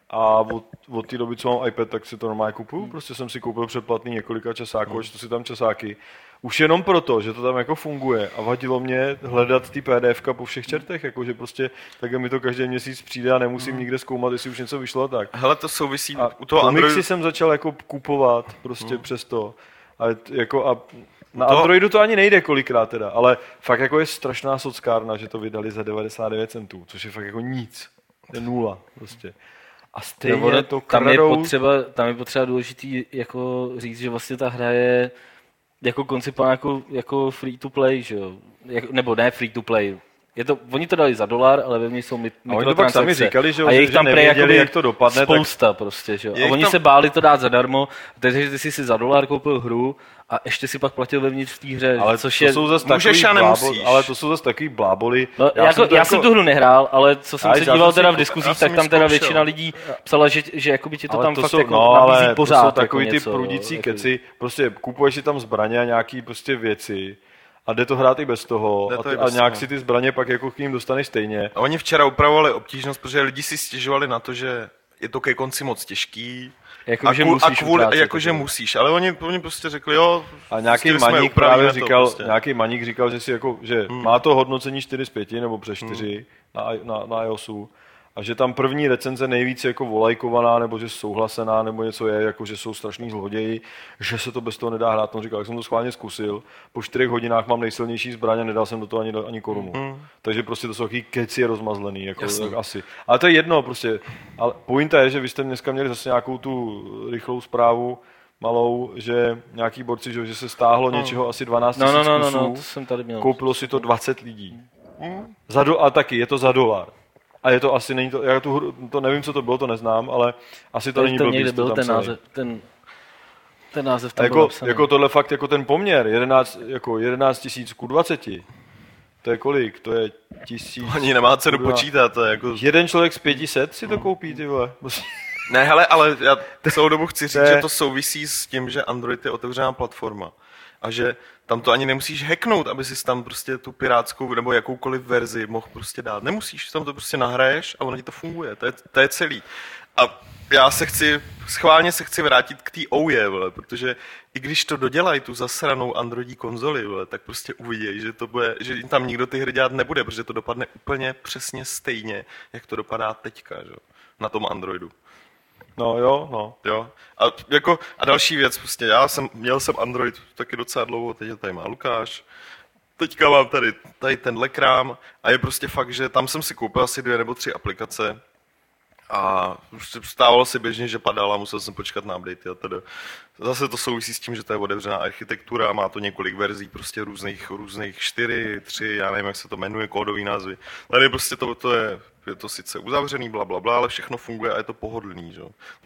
A od, od té doby, co mám iPad, tak si to normálně kupuju. Prostě jsem si koupil předplatný několika časáků, a čtu si tam časáky. Už jenom proto, že to tam jako funguje a vadilo mě hledat ty PDF po všech čertech, jakože prostě takhle mi to každý měsíc přijde a nemusím nikde zkoumat, jestli už něco vyšlo a tak. hele, to souvisí A u toho Androidu. jsem začal jako kupovat prostě přes to. A, jako a na To- Androidu to ani nejde kolikrát teda, ale fakt jako je strašná sockárna, že to vydali za 99 centů, což je fakt jako nic. To je nula prostě. A stejně No, to tam, je potřeba, tam je potřeba důležitý jako říct, že vlastně ta hra je jako koncipovaná jako, jako free to play, že jo? Jak, nebo ne free to play. Je to, oni to dali za dolar, ale ve mně jsou mi, A oni to pak sami říkali, že jo, a je jich že tam prej jakoby jak to dopadne, tak- spousta prostě, že A oni tam- se báli to dát zadarmo, takže ty jsi si za dolar koupil hru a ještě si pak platil vevnitř v té hře, ale což to je... jsou zase můžeš takový a blábol, nemusíš. ale to jsou zase takový bláboli. No, já, jako, to já jsem tu hru nehrál, ale co jsem Já- se díval jsem teda v diskuzích, jsem tak tam teda většina lidí psala, že, že jakoby ti to ale tam to fakt jsou, jako no, nabízí ale pořád. to jsou jako takový ty něco, prudící jako- keci, prostě kupuješ si tam zbraně a nějaký prostě věci a jde to hrát i bez toho Jde a, to ty, i a bez nějak toho. si ty zbraně pak jako k ním dostaneš stejně. A oni včera upravovali obtížnost, protože lidi si stěžovali na to, že je to ke konci moc těžký. Jako, a, že kvůli, a musíš kvůli, utrácet, jako, že jako. musíš, ale oni, oni prostě řekli, jo, A nějaký maník právě to říkal, prostě. nějaký maník říkal, že si jako, že Hmm. má to hodnocení 4 z 5 nebo přes 4 na, i- na, na iOSu a že tam první recenze nejvíc jako volajkovaná nebo že souhlasená nebo něco je, jako že jsou strašný zloději, že se to bez toho nedá hrát. On říkal, jak jsem to schválně zkusil, po 4 hodinách mám nejsilnější zbraň a nedal jsem do toho ani, ani korunu. Hmm. Takže prostě to jsou takový keci rozmazlený, jako, Jasný. tak asi. Ale to je jedno prostě. Ale pointa je, že vy jste dneska měli zase nějakou tu rychlou zprávu, malou, že nějaký borci, že, se stáhlo něčeho asi 12 No, no, no, no, kusů, no, to jsem tady měl. koupilo si to 20 lidí. Za do, a taky, je to za dolar. A je to asi, není to, já tu, hru- to nevím, co to bylo, to neznám, ale asi to Tady není to blbý, někde to byl ten název, ten, ten název tam byl jako, napsaný. jako tohle fakt, jako ten poměr, 11, jako 11 tisíc ku 20, to je kolik? To je tisíc... Ani nemá cenu počítat, to je jako... Jeden člověk z 500 si to koupí, ty vole. Ne, hele, ale já [laughs] celou dobu chci říct, To je- že to souvisí s tím, že Android je otevřená platforma a že tam to ani nemusíš hacknout, aby si tam prostě tu pirátskou nebo jakoukoliv verzi mohl prostě dát. Nemusíš, tam to prostě nahraješ a ono ti to funguje, to je, to je celý. A já se chci, schválně se chci vrátit k té OUE, vole, protože i když to dodělají, tu zasranou Androidí konzoli, vole, tak prostě uvidějí, že, to bude, že tam nikdo ty hry dělat nebude, protože to dopadne úplně přesně stejně, jak to dopadá teďka, že? na tom Androidu. No jo, no. Jo. A, jako, a další věc, prostě já jsem, měl jsem Android taky docela dlouho, teď ho tady má Lukáš. Teďka mám tady, tady tenhle krám a je prostě fakt, že tam jsem si koupil asi dvě nebo tři aplikace A stávalo se běžně, že padala, musel jsem počkat na update a teda. Zase to souvisí s tím, že to je otevřená architektura, má to několik verzí, prostě různých, různých čtyři, tři, já nevím, jak se to jmenuje, kódový názvy. Tady prostě to, to je, je to sice uzavřený, bla, bla, bla, ale všechno funguje a je to pohodlný, že?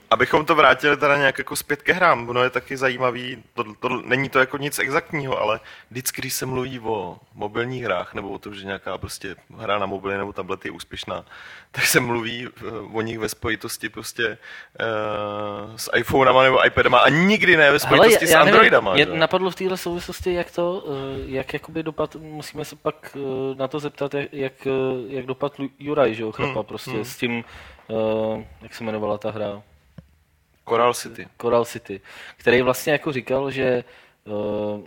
Abychom to vrátili teda nějak jako zpět ke hrám, ono je taky zajímavý, to, to, není to jako nic exaktního, ale vždycky, když se mluví o mobilních hrách, nebo o tom, že nějaká prostě hra na mobily nebo tablet je úspěšná, tak se mluví eh, o nich ve spojitosti prostě uh, s iPhonema nebo iPadama a nikdy ne ve spojitosti Hele, já, s Androidama. Nevím, mě napadlo v téhle souvislosti, jak to, eh, jak jakoby dopad, musíme se pak na to zeptat, jak, jak, jak dopad Juraj, že jo, chlapa, Hmm, prostě hmm. s tím, eh, jak se jmenovala ta hra, Coral City. Coral City, který vlastně jako říkal, že eh,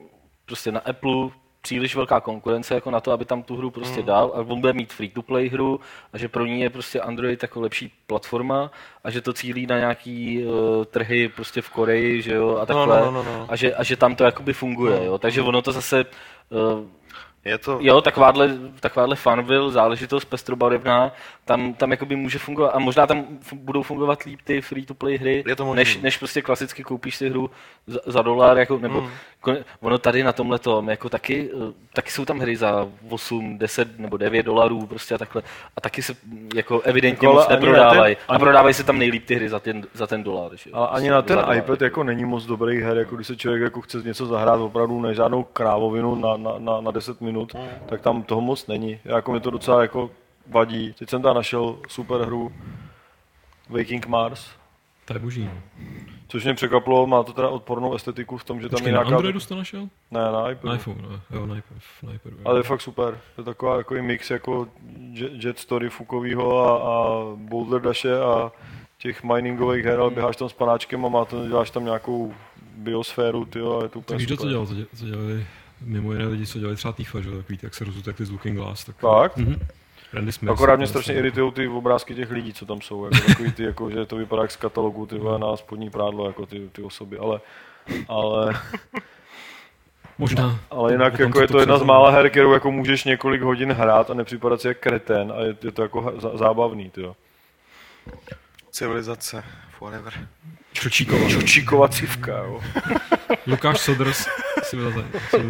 prostě na Apple příliš velká konkurence jako na to, aby tam tu hru prostě Hmm. dal a on bude mít free-to-play hru a že pro ní je prostě Android jako lepší platforma a že to cílí na nějaký uh, trhy prostě v Koreji, že jo, a takhle no, no, no. A, že, a že tam to jakoby funguje, jo, takže ono to zase uh, Je to, Jo, takováhle, takováhle Farmville, záležitost pestrobarevná, tam, tam jakoby může fungovat a možná tam f- budou fungovat líp ty free-to-play hry, než, než prostě klasicky koupíš si hru za, za dolar, jako, nebo Hmm. Ono tady na tomhle tom, jako taky, eh, taky jsou tam hry za 8, 10 nebo 9 dolarů prostě a takhle a taky se mm, jako evidentně Jako, moc ale na neprodávají ten- a prodávají se tam nejlíp ty hry za ten, za ten dolar. Že? jo. Ale ani na ten dolar. iPad jako není moc dobrých her, jako když se člověk jako chce něco zahrát opravdu na žádnou krávovinu na, na, na, na 10 minut, tak tam toho moc není. Jako mi to docela jako vadí. Teď jsem tam našel super hru Waking Mars, To je boží. Což mě překvapilo, má to teda odpornou estetiku v tom, že tam Počkej, je na nějaká... Androidu jsi to našel? Ne, na Na iPadu. iPhone, ne? Jo, na iPadu. Na iPadu jo. Ale je fakt super. To je taková jako mix jako Jet, Story Fukovýho a, a Boulder Dashe a těch miningových her, ale běháš tam s panáčkem a má to, děláš tam nějakou biosféru, tyjo, a je to úplně Takže to, super. co dělal, to, dělali mimo jiné lidi, co dělali třeba Tifa, že takový, ty, jak se rozutekli z Looking Glass. Tak, Tak? Mhm. Randy Smith. Akorát mě strašně iritují ty obrázky těch lidí, co tam jsou. Jako takový ty, jako, že to vypadá jak z katalogu ty vole, na spodní prádlo, jako ty, ty osoby. Ale, ale, Možná. ale jinak jako je to jedna z mála her, kterou jako můžeš několik hodin hrát a nepřipadat si jak kreten a je, je to jako zábavný. Tyjo. Civilizace, forever. Čočíkova. Čočíková civka, jo. Lukáš Soders.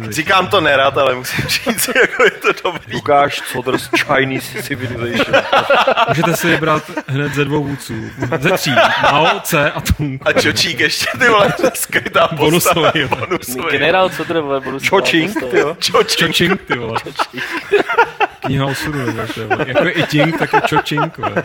Říkám to nerad, ale musím říct, [laughs] jako je to dobrý. Lukáš Coders Chinese Civilization. Můžete si vybrat hned ze dvou vůdců. Ze tří. Mao, C a Tung. A Čočík ještě, ty vole, skrytá postava. Bonusový. Bonusový. Generál, co to nebo budu Choching, tyjo. Čočík. Choching, ty vole. Kniha osudu, vole. Jako je i Ting, tak je vole.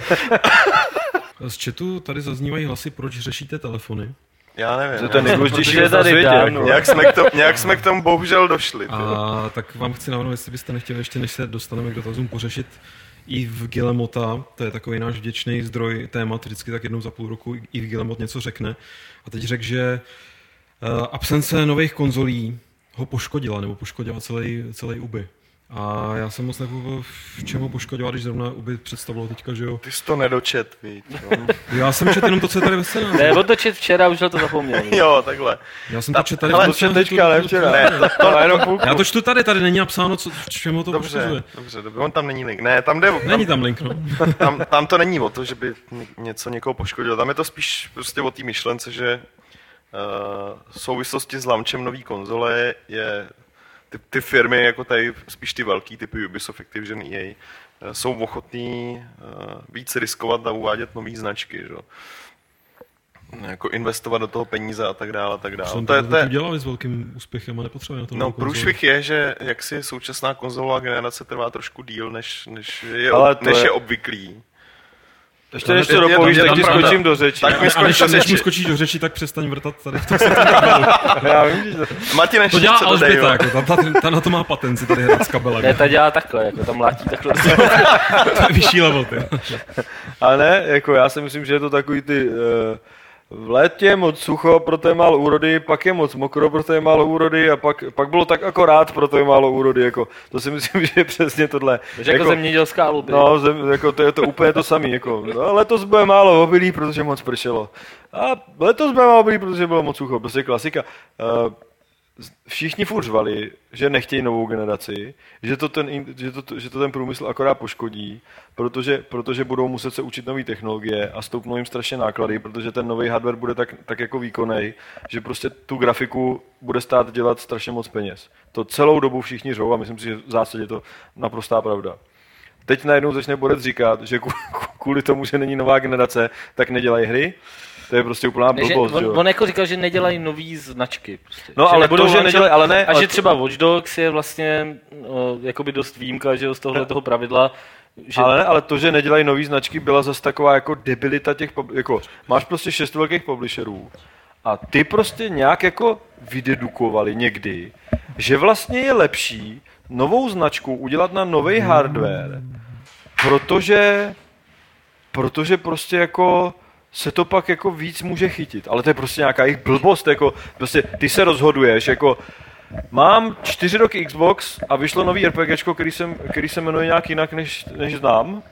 Z chatu tady zaznívají hlasy, proč řešíte telefony. Já nevím. To je nejdůležitější na tady světě. dám, Jako. Nějak jsme, k tomu, nějak jsme k tomu bohužel došli. ty. A tak vám chci navrhnout, jestli byste nechtěli ještě, než se dostaneme k dotazům, pořešit i v Gilemota, to je takový náš vděčný zdroj témat, vždycky tak jednou za půl roku i v Gilemot něco řekne. A teď řekl, že uh, absence nových konzolí ho poškodila, nebo poškodila celý, celý Uby. A já jsem moc nepochopil, v čem ho poškodila, když zrovna Uby představilo teďka, že jo. Ty jsi to nedočet, víš. No. Já jsem četl jenom to, co je tady ve scénáři. Ne, otočit včera, už na to zapomněl. [laughs] Jo, takhle. Já jsem to četl tady v To scénáři, teďka, ne to- včera. Ne, to, to Ale jenom půlku. Já to čtu tady, tady není napsáno, co, v čem ho to Dobře, poškozuje. dobře, dobře, on tam není link. Ne, tam jde, Není tam, tam link, no. [laughs] tam, tam to není o to, že by něco někoho poškodilo. Tam je to spíš prostě o té myšlence, že uh, v souvislosti s launčem nový konzole je ty, ty firmy, jako tady spíš ty velký typy Ubisoft, Activision, EA, eh, jsou ochotní uh, víc riskovat a uvádět nové značky. Že? jo. Jako investovat do toho peníze a tak dále. A tak dále. To je, to, to je, udělali s velkým úspěchem a nepotřebuje na to No, průšvih je, že jak si současná konzolová generace trvá trošku díl, než, než, je, Ale to než je... je- obvyklý. Ještě než to dopovíš, tak ti skočím do řeči. Tak mi A než, skoč do než mu řeči. skočíš do řeči, tak přestaň vrtat tady v [laughs] tom Já vím, že to... Martin, ještě To dělá Alžběta, jako, ta, ta, ta, na to má patent, si tady hrát s kabelem. Ne, ta dělá takhle, jako tam mlátí takhle. [laughs] [laughs] to je vyšší level, ty. Ale ne, jako já si myslím, že je to takový ty... Uh, v létě je moc sucho, proto je málo úrody, pak je moc mokro, proto je málo úrody a pak, pak bylo tak akorát, proto je málo úrody. Jako, to si myslím, [laughs] že je přesně tohle. Takže jako zemědělská lobby. No, zem, jako to je to úplně to samé. Jako, no, letos bude málo obilí, protože moc pršelo. A letos bude málo obilí, protože bylo moc sucho. Prostě klasika. Uh, všichni furt řvali, že nechtějí novou generaci, že to ten, že to, že to ten průmysl akorát poškodí, protože, protože budou muset se učit nové technologie a stoupnou jim strašně náklady, protože ten nový hardware bude tak, tak jako výkonný, že prostě tu grafiku bude stát dělat strašně moc peněz. To celou dobu všichni řvou a myslím si, že v zásadě to naprostá pravda. Teď najednou začne Borec říkat, že kvů- kvůli tomu, že není nová generace, tak nedělají hry. To je prostě úplná Ne, že, blbost. že on, on, jako říkal, že nedělají nový značky. Prostě. No, ale nebudou to, že nedělají, ale ne, A ale že třeba Watch Dogs je vlastně uh, jakoby dost výjimka že z tohle toho pravidla. Že, Ale ne, ale to, že nedělají nové značky, byla zase taková jako debilita těch, jako máš prostě šest velkých publisherů a ty prostě nějak jako vydedukovali někdy, že vlastně je lepší novou značku udělat na nový hardware, protože, protože prostě jako se to pak jako víc může chytit. Ale to je prostě nějaká jejich blbost, jako prostě ty se rozhoduješ, jako Mám čtyři roky Xbox a vyšlo nový RPGčko, který, jsem, který se jmenuje nějak jinak, než, než znám.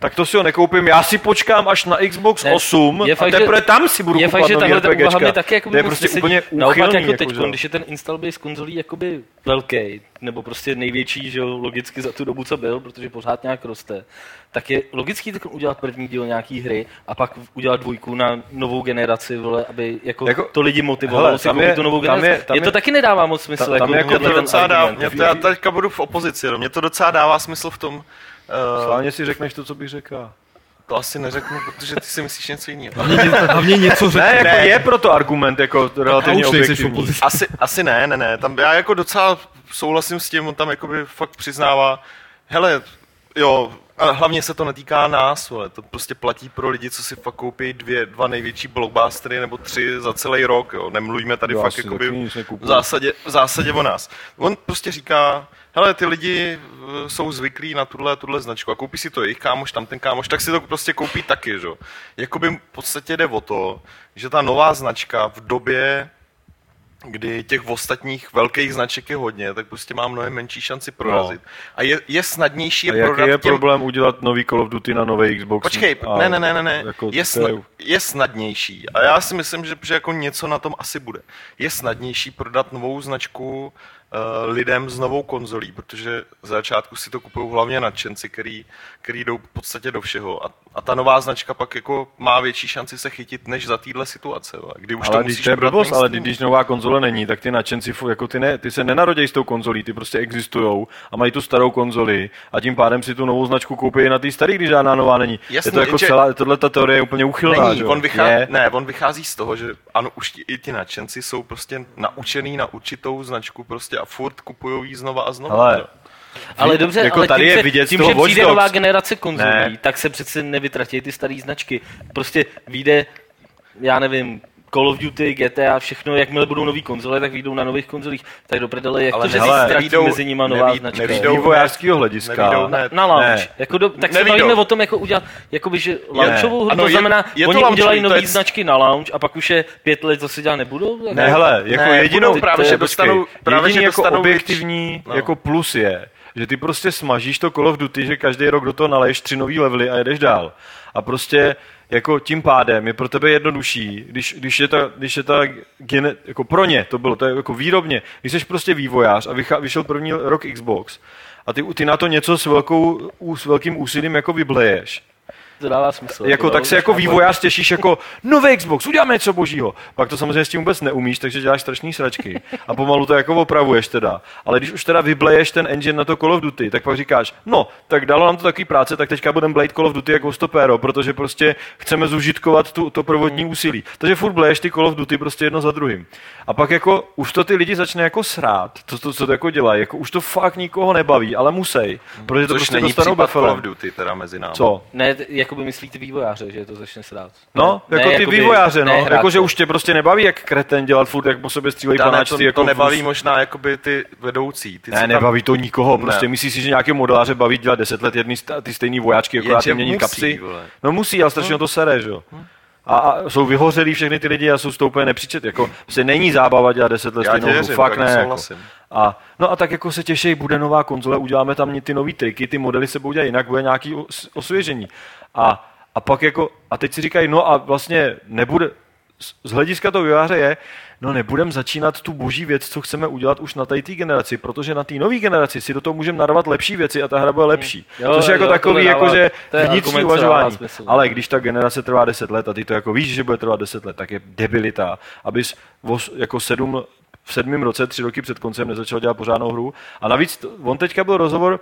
Tak to si ho nekoupím, já si počkám až na Xbox Ne, 8 je a fakt, že- teprve tam si budu je kupovat fakt, že tahle ta RPGčka. mi taky jako to je prostě nesedí. úplně Naopak úchylný. jako teď, že když je ten install base konzolí jakoby velký, nebo prostě největší, že jo, logicky za tu dobu, co byl, protože pořád nějak roste, tak je logický tak udělat první díl nějaký hry a pak udělat dvojku na novou generaci, vole, aby jako, Jako- jako to lidi motivovalo hele, si tam koupit je- tu novou tam generaci. je- tam je, to je- taky nedává moc smysl. tam- tam jako, jako Mě to ten docela dá, argument. mě to, já teďka budu v opozici, mě to docela dává smysl v tom, Schválně si řekneš to, co bych řekl. to asi neřeknu, protože ty si myslíš něco jiného. Hlavně něco řekl. Ne, jako Ne. je proto argument jako relativně objektivní. opozici. Asi, asi ne, ne, ne. Tam já jako docela souhlasím s tím, on tam jakoby fakt přiznává, hele, jo, a hlavně se to netýká nás, vole, to prostě platí pro lidi, co si fakt koupí dvě, dva největší blockbustery nebo tři za celý rok, jo. Nemluvíme tady Jo, fakt jakoby v zásadě, v zásadě o nás. On prostě říká, hele, ty lidi eh, jsou zvyklí na tuhle, tuhle značku a koupí si to jejich kámoš, tam ten kámoš, tak si to prostě koupí taky, že? jo. Jakoby v podstatě jde o to, že ta nová značka v době kdy těch ostatních velkých značek je hodně, tak prostě má mnohem menší šanci prorazit. A je, je snadnější A je jaký prodat je těm... problém udělat nový Call of Duty na nový Xbox? Počkej, A ne, ne, ne, ne, ne. Jako, je, sna, je snadnější. A já si myslím, že, že jako něco na tom asi bude. Je snadnější prodat novou značku lidem s novou konzolí, protože za začátku si to kupují hlavně nadšenci, který, který jdou v podstatě do všeho. A, a ta nová značka pak jako má větší šanci se chytit než za téhle situace. Kdy už ale to když musíš to je blbost, ale když nová konzole není, tak ty nadšenci, jako ty, ne, ty se nenarodějí s tou konzolí, ty prostě existují a mají tu starou konzoli a tím pádem si tu novou značku koupí i na té staré, když žádná nová není. Jasně, je to jako celá, tohle ta teorie je úplně uchylná, Není, že? on vychází, Je. ne, on vychází z toho, že ano, už ti, i ti nadšenci jsou prostě naučený na určitou značku prostě a furt kupují ji znova a znova. Že? Ale dobře, Jako ale tady tím, je se, vidět tím že přijde nová generace konzolí, Ne. tak se přece nevytratí ty staré značky. Prostě vyjde, já nevím, Call of Duty, GTA, všechno, jakmile budou nový konzole, tak vyjdou na nových konzolích. Tak do prdele, jak Ale to, že hele, si ztratí nevyjdou- mezi nima nová neví- značka. z vývojářského hlediska. Nevyjdou, ne, Na launch. Ne. Jako do, tak se Nevyjdou. bavíme o tom, jako udělat, jakoby, že launchovou hru, Ano, to je- znamená, je to oni launchový, udělají to nové je- značky na launch a pak už je pět let zase dělat nebudou? Jako- Ne, hele, jako Ne, jedinou, budou právě, to je- že dostanou- právě, že jako dostanou objektivní no. jako plus je, že ty prostě smažíš to Call of Duty, že každý rok do toho naleješ tři nový levely a jedeš dál. A prostě jako tím pádem je pro tebe jednodušší, když, když je ta, když je ta gene, jako pro ně to bylo, to je jako výrobně, když jsi prostě vývojář a vychá, vyšel první rok Xbox a ty, ty na to něco s, velkou, s velkým úsilím jako vybleješ, To dává smysl. jako, jo, tak se jako vývojář těšíš jako nový Xbox, uděláme něco božího. Pak to samozřejmě s tím vůbec neumíš, takže děláš strašný sračky. A pomalu to jako opravuješ teda. Ale když už teda vybleješ ten engine na to Call of Duty, tak pak říkáš, no, tak dalo nám to takový práce, tak teďka budeme blade Call of Duty jako stopéro, protože prostě chceme zužitkovat tu, to provodní úsilí. Takže furt bleješ ty Call of Duty prostě jedno za druhým. A pak jako už to ty lidi začne jako srát, to, to co to jako dělají, jako už to fakt nikoho nebaví, ale musej, protože to Což prostě není dostanou Call of. Duty teda mezi námi. Co? Ne, t- jakoby myslíte vývojáře, že to začne srát. No, ne, jako ty jakoby vývojáře, no. Jako, že už tě prostě nebaví, jak kreten dělat furt, jak po sobě střílejí ne, to, panáčci. jako to nebaví furt- možná jakoby ty vedoucí. Ty Ne, tam- nebaví to nikoho, prostě Ne. myslíš si, že nějaké modeláře baví dělat 10 let jedný ty stejný vojáčky, akorát Jenže jim mění musí, kapsy. vole. No musí, ale strašně to sere, že jo. A, a, jsou vyhořelí všechny ty lidi a jsou úplně nepřičet. Jako, prostě není zábava dělat 10 let Já stejnou hru, fakt tak ne. Jako. A, no a tak jako se těší, bude nová konzole, uděláme tam ty nový triky, ty modely se budou dělat jinak, bude nějaký os- osvěžení. A, a pak jako, a teď si říkají, no a vlastně nebude, z- hlediska toho vývojáře je, no nebudem začínat tu boží věc, co chceme udělat už na té generaci, protože na té nové generaci si do toho můžeme narvat lepší věci a ta hra bude lepší. Jo, Což je jako jo, takový, dává- jako že vnitřní uvažování. smysl. Ale když ta generace trvá 10 let a ty to jako víš, že bude trvat 10 let, tak je debilita, abys os- jako sedm, v sedmém roce, tři roky před koncem nezačal dělat pořádnou hru. A navíc, on teďka byl rozhovor,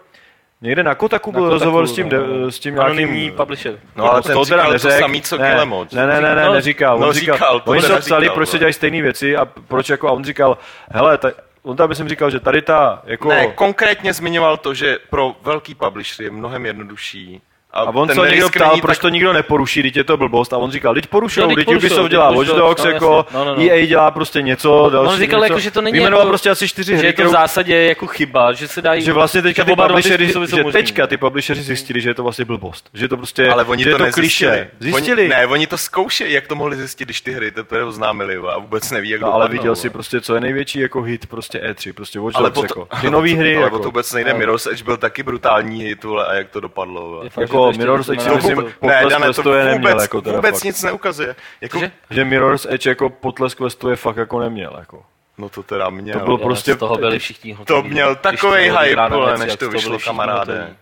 někde na Kotaku byl Kotaku, rozhovor s tím, de, no. s tím nějakým... Anonymní publisher. No ale To ten teda říkal to neřek. samý, co ne, Kilemoc. ne, ne, ne, ne, No, neříkal. no, on říkal, říkal, to oni se proč se no. dělají stejné věci a proč jako, a on říkal, hele, ta, on tam myslím říkal, že tady ta, jako... Ne, konkrétně zmiňoval to, že pro velký publisher je mnohem jednodušší. A on ten se někdo ptal, není proč tak- to nikdo neporuší, teď je to blbost. A on říkal, teď porušujou, No, teď Ubisoft teď dělá Watch Dogs, no, jako. No, no, no. EA dělá prostě něco, další On říkal, něco. jako, že to není Vyjmenoval jako, prostě asi čtyři že hry, je to v zásadě jako chyba, že se dají... že vlastně teďka ty publishery, že teďka ty publishery zjistili, že je to vlastně blbost. Že je to prostě, Ale oni to, to kliše. Zjistili. Oni, ne, oni to zkoušejí, jak to mohli zjistit, když ty hry teprve oznámili a vůbec neví, jak No, ale viděl si a- prostě, co je největší jako hit, prostě E3, prostě Watch ale Dogs, jako. Ty nový [laughs] hry, ale jako. to vůbec nejde. Mirror's Edge byl taky brutální hit, a jak to dopadlo. Jako to ještě Mirror's Edge, myslím, Ne, Potlesk Dane, to Questu je neměl, vůbec, jako teda vůbec fakt. nic neukazuje. Jako, Cože? Že Mirror's Edge jako potlesk Questu je fakt jako neměl, jako. no to teda měl. To byl Jo, prostě- z toho byli všichni to hotoví. měl bylo hype, vole, než to vyšlo, kamaráde.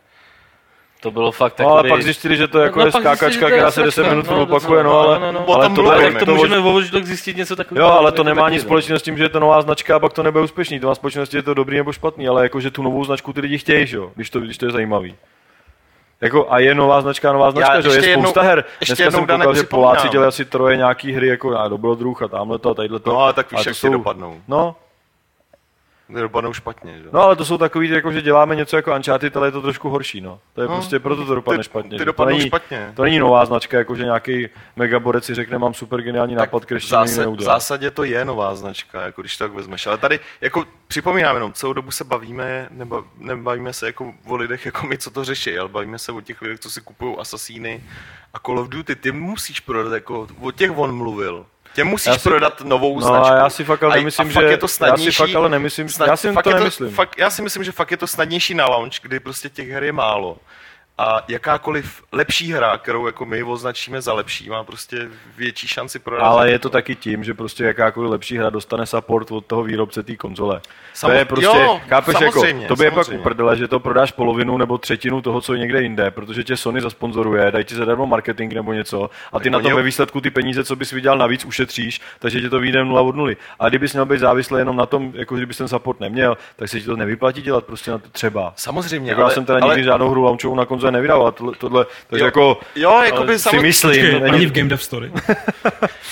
To bylo fakt No, ale takový... pak zjistili, že to jako No, je skákačka, že to která se 10 sračka, minut no, opakuje, no, docela, ale, no, no, no. Ale to bylo, Jak to to, můžeme o zjistit něco takového? Jo, ale to jako nemá nic no. společného s tím, že je to nová značka a pak to nebude úspěšný. To má společnost, že je to dobrý nebo špatný, ale jako, že tu novou značku ty lidi chtějí, že jo, když to, když to je zajímavý. Jako, a je nová značka, nová značka, že jo, je spousta jednou- her. ještě Dneska jednou, jsem koukal, že. Poláci dělají asi troje nějaký hry, jako a dobrodruh a tamhle to a tadyhle to. No, ale tak víš, to jak si dopadnou. No, Dopadnou špatně, že? no, ale to jsou takový, jako, že děláme něco jako Uncharted, ale je to trošku horší, no. To je No, prostě, proto to dopadne ty- špatně. ty že? to dopadnou není, špatně. To není nová značka, jako že nějaký megaborec si řekne, mám super geniální nápad, v, který ještě zásad, v zásadě to je nová značka, jako když to tak vezmeš. Ale tady, jako připomínám jenom, celou dobu se bavíme, neba, nebavíme se jako o lidech jako my, co to řeší, ale bavíme se o těch lidech, co si kupují Assassiny a Call of Duty. Ty musíš prodat, jako o těch on mluvil. Tě musíš Já si- prodat novou No, značku. já si fakt ale A- nemyslím, a fakt že- je to já si snadnější, fakt ale nemyslím- já si fakt to nemyslím. Fakt, já si myslím, že fakt je to snadnější na launch, kdy prostě těch her je málo. A jakákoliv lepší hra, kterou jako my označíme za lepší, má prostě větší šanci prodat. Ale je to taky tím, že prostě jakákoliv lepší hra dostane support od toho výrobce té konzole. Samo- to je prostě, jo, chápeš, jako, to by je pak uprdele, že to prodáš polovinu nebo třetinu toho, co je někde jinde, protože tě Sony zasponzoruje, dají ti zadarmo marketing nebo něco a ty Tak na tom oni- ve výsledku ty peníze, co bys vydělal navíc, ušetříš, takže ti to vyjde nula od nuly. A kdybys měl být závislý jenom na tom, jako kdybys ten support neměl, tak se ti to nevyplatí dělat prostě na to třeba. Samozřejmě, Jako ale, já jsem teda ale, nikdy žádnou hru na konzole nevydal, ale tohle, tohle takže Jo, jako jo, jakoby si myslím, Počkej, není- Ani v Game Dev Story. [laughs]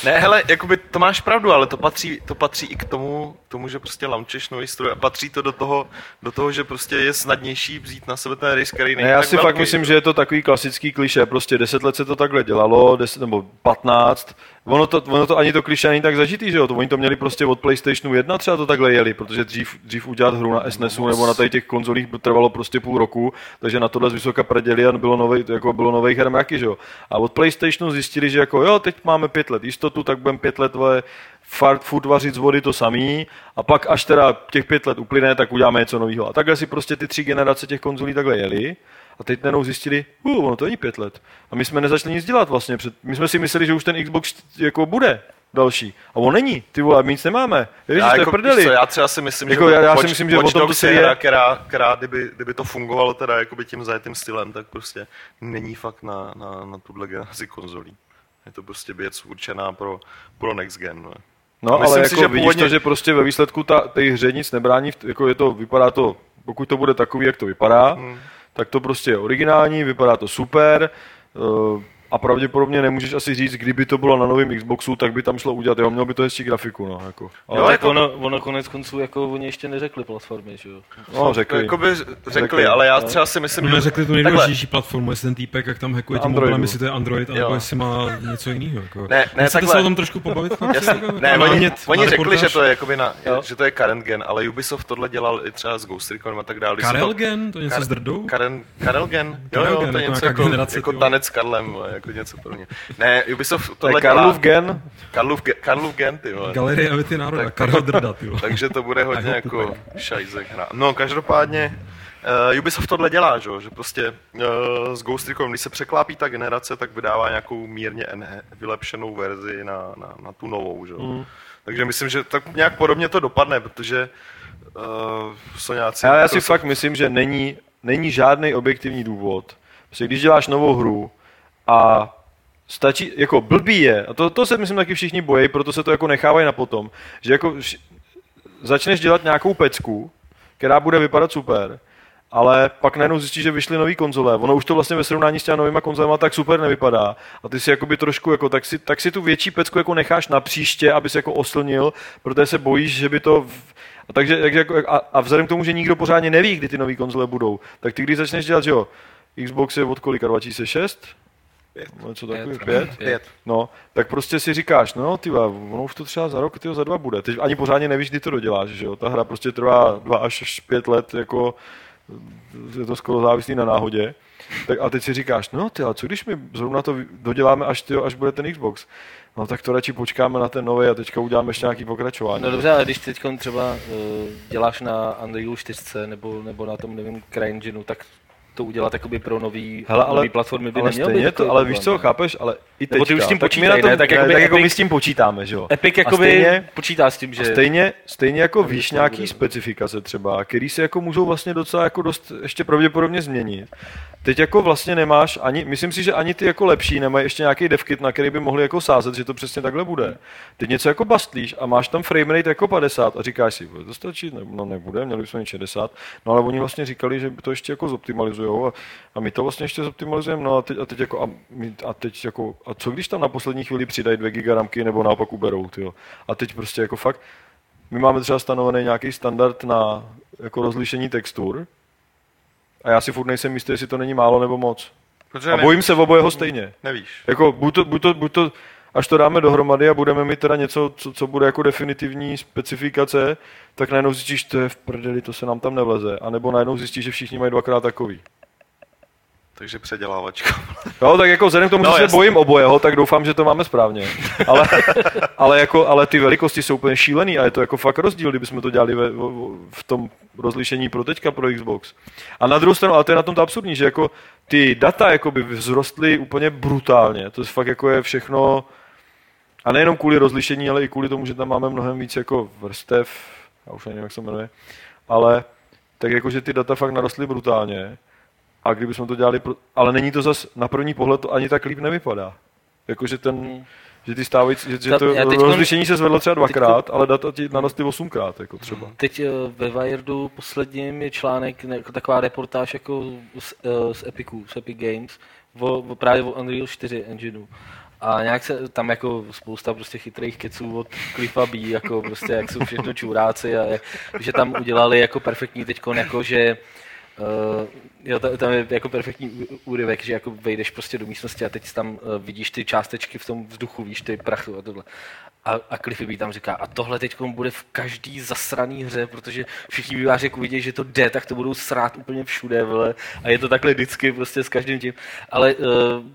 Ne, hele, jakoby to máš pravdu, ale to patří, to patří i k tomu, tomu, že prostě launcheš nový stroj a patří to do toho, do toho, že prostě je snadnější vzít na sebe ten risk, který není Ne, já si velký. fakt myslím, že je to takový klasický kliše, prostě 10 let se to takhle dělalo, 10 nebo 15, ono to, ono to ani to kliše není tak zažitý, že jo, to oni to měli prostě od PlayStationu 1 třeba to takhle jeli, protože dřív, dřív udělat hru na SNESu nebo na tady těch konzolích trvalo prostě půl roku, takže na tohle z vysoka preděli a bylo novej, jako bylo nových her mraky, že jo. A od PlayStationu zjistili, že jako jo, teď máme pět let jistotu, tak budeme pět let vole, fart, furt vařit z vody to samý a pak až teda těch pět let uplyne, tak uděláme něco nového. A takhle si prostě ty tři generace těch konzolí takhle jeli a teď najednou zjistili, uh, ono to není pět let. A my jsme nezačali nic dělat vlastně. Před, my jsme si mysleli, že už ten Xbox jako bude další. A on není. Ty vole, my nic nemáme. Ježiš, já, to je jako, prdeli. víš co, já třeba si myslím, Jako že já- já si myslím, že o Watch Dogs je hra, která, která kdyby, kdyby, to fungovalo teda jakoby tím zajetým stylem, tak prostě není fakt na, na, na tuhle generaci konzolí. Je to prostě věc určená pro, pro next gen. No. No, Myslím ale si, jako že vidíš původně- to, že prostě ve výsledku ta, té hře nic nebrání, jako je to, vypadá to, pokud to bude takový, jak to vypadá, Hmm. Tak to prostě je originální, vypadá to super, uh, a pravděpodobně nemůžeš asi říct, kdyby to bylo na novém Xboxu, tak by tam šlo udělat, jo, mělo by to hezčí grafiku, no, jako. Ale, Jo, Tak jako- ono, ono konec konců, jako oni ještě neřekli platformy, že jo? no, řekli. Jakoby řekli, Řekli, ale já no. třeba si myslím, My že... neřekli tu nejdůležitější platformu, jestli ten týpek, jak tam hackuje tím mobilem, jestli to je Android, Jo. nebo jestli má něco jiného. Jako. Ne, ne, Chcete takhle. se o tom trošku pobavit? chlapci? Jasně, Jako, ne, oni, námět, oni řekli, že to je jakoby na, Jo. že to je current gen, ale Ubisoft tohle dělal i třeba s Ghost Recon a tak dále. Karel to- Gen? To je něco s drdou? Karen, Karel Gen? Jo, jo, to je jako něco jako, generace, jako tanec s Karlem, jako něco pro mě. Ne, Ubisoft To je tohle dělá. gen, Karlův, Ge- Karlův Gen, ty vole. Galerie Evity národa, Tak- Karel Drda, ty vole. Takže to bude hodně jako šajzek hra. No, každopádně Uh, Ubisoft tohle dělá, že, jo, že prostě uh, s Ghost Recon, když se překlápí ta generace, tak vydává nějakou mírně NH, vylepšenou verzi na, na, na tu novou. Že? Mm. Takže myslím, že tak nějak podobně to dopadne, protože uh, Soňáci... Já, já si fakt myslím, že není, není žádný objektivní důvod. Protože když děláš novou hru a stačí, jako blbý je, a to, to se myslím taky všichni bojí, proto se to jako nechávají na potom, že jako začneš dělat nějakou pecku, která bude vypadat super, ale pak najednou zjistíš, že vyšly nové konzole. Ono už to vlastně ve srovnání s těmi novými konzolemi tak super nevypadá. A ty si jakoby trošku, jako, tak, si, tak si tu větší pecku jako necháš na příště, aby se jako oslnil, protože se bojíš, že by to... A, takže, takže jako, a, a, vzhledem k tomu, že nikdo pořádně neví, kdy ty nové konzole budou, tak ty když začneš dělat, že jo, Xbox je od kolika, 2006? Pět. Něco takový, Pět, pět? Pět. No, tak prostě si říkáš, no ty ono už to třeba za rok, tyjo, za dva bude. Teď ani pořádně nevíš, kdy to doděláš, že jo. Ta hra prostě trvá dva až pět let, jako je to skoro závislý na náhodě. Tak a teď si říkáš, no ty, a co když my zrovna to doděláme, až, tyjo, až bude ten Xbox? No tak to radši počkáme na ten nový a teďka uděláme ještě nějaký pokračování. No dobře, ale když teď třeba uh, děláš na Unreal 4 nebo, nebo na tom, nevím, CryEngineu, tak to udělat jakoby pro nový, Hele, ale, nový platformy by ale nemělo stejně být to, ale víš co, chápeš, ale i Nebo ty teďka, už s tím tak my počítají, na tom, ne? Tak jakoby tak jako Epic- my s tím počítáme, že jo. Epic jakoby stejně- počítá s tím, že... Stejně, stejně jako víš nějaký bude. specifikace třeba, který se jako můžou vlastně docela jako dost ještě pravděpodobně změnit. Teď jako vlastně nemáš ani, myslím si, že ani ty jako lepší nemají ještě nějaký devkit, na který by mohli jako sázet, že to přesně takhle bude. Teď něco jako bastlíš a máš tam framerate jako 50 a říkáš si, bude to stačit? Ne, no nebude, měli bychom mít 60. No ale oni vlastně říkali, že to ještě jako zoptimalizujou a, a my to vlastně ještě zoptimalizujeme, no a teď, a teď jako, a, my, a teď jako, a co když tam na poslední chvíli přidají 2 giga ramky nebo naopak uberou, tyjo. A teď prostě jako fakt, my máme třeba stanovený nějaký standard na jako rozlišení textur a já si furt nejsem jistý, jestli to není málo nebo moc. Protože A bojím se obojeho stejně. Nevíš. Jako buď to, buď to, buď to, až to dáme dohromady a budeme mít teda něco, co, co bude jako definitivní specifikace, tak najednou zjistíš, to je v prdeli, to se nám tam nevleze. A nebo najednou zjistíš, že všichni mají dvakrát takový. Takže předělávačka. Jo, tak jako vzhledem k tomu, No, že se jasně. bojím obojeho, tak doufám, že to máme správně. Ale, [laughs] ale, jako, ale ty velikosti jsou úplně šílený a je to jako fakt rozdíl, kdybychom to dělali ve, v- tom rozlišení pro teďka pro Xbox. A na druhou stranu, ale to je na tom to absurdní, že jako ty data jakoby vzrostly úplně brutálně. To je fakt jako je všechno, a nejenom kvůli rozlišení, ale i kvůli tomu, že tam máme mnohem víc jako vrstev, já už nevím, jak se jmenuje, ale tak jako, že ty data fakt narostly brutálně. A kdybychom to dělali, pro... ale není to zas, na první pohled to ani tak líp nevypadá. Jakože ten, Hmm. že ty stávající, že, že to teďkon- rozlišení se zvedlo třeba dvakrát, ale data ti narostly osmkrát, jako třeba. Teď eh, ve Wiredu posledním je článek, ne- jako taková reportáž jako z, eh, z Epicu, z Epic Games, o, o, právě o Unreal 4 engineu. A nějak se tam jako spousta prostě chytrých keců od Cliffa B, jako prostě jak jsou všechno čuráci a jak, že tam udělali jako perfektní teďkon, jako že Uh, jo, ta- tam je jako perfektní úryvek, že jako vejdeš prostě do místnosti a teď tam uh, vidíš ty částečky v tom vzduchu, víš, ty prachu a tohle. A, a Cliffy B tam říká, a tohle teď bude v každý zasraný hře, protože všichni výváři jak uvidí, že to jde, tak to budou srát úplně všude, vole. A je to takhle vždycky prostě s každým tím. Ale uh,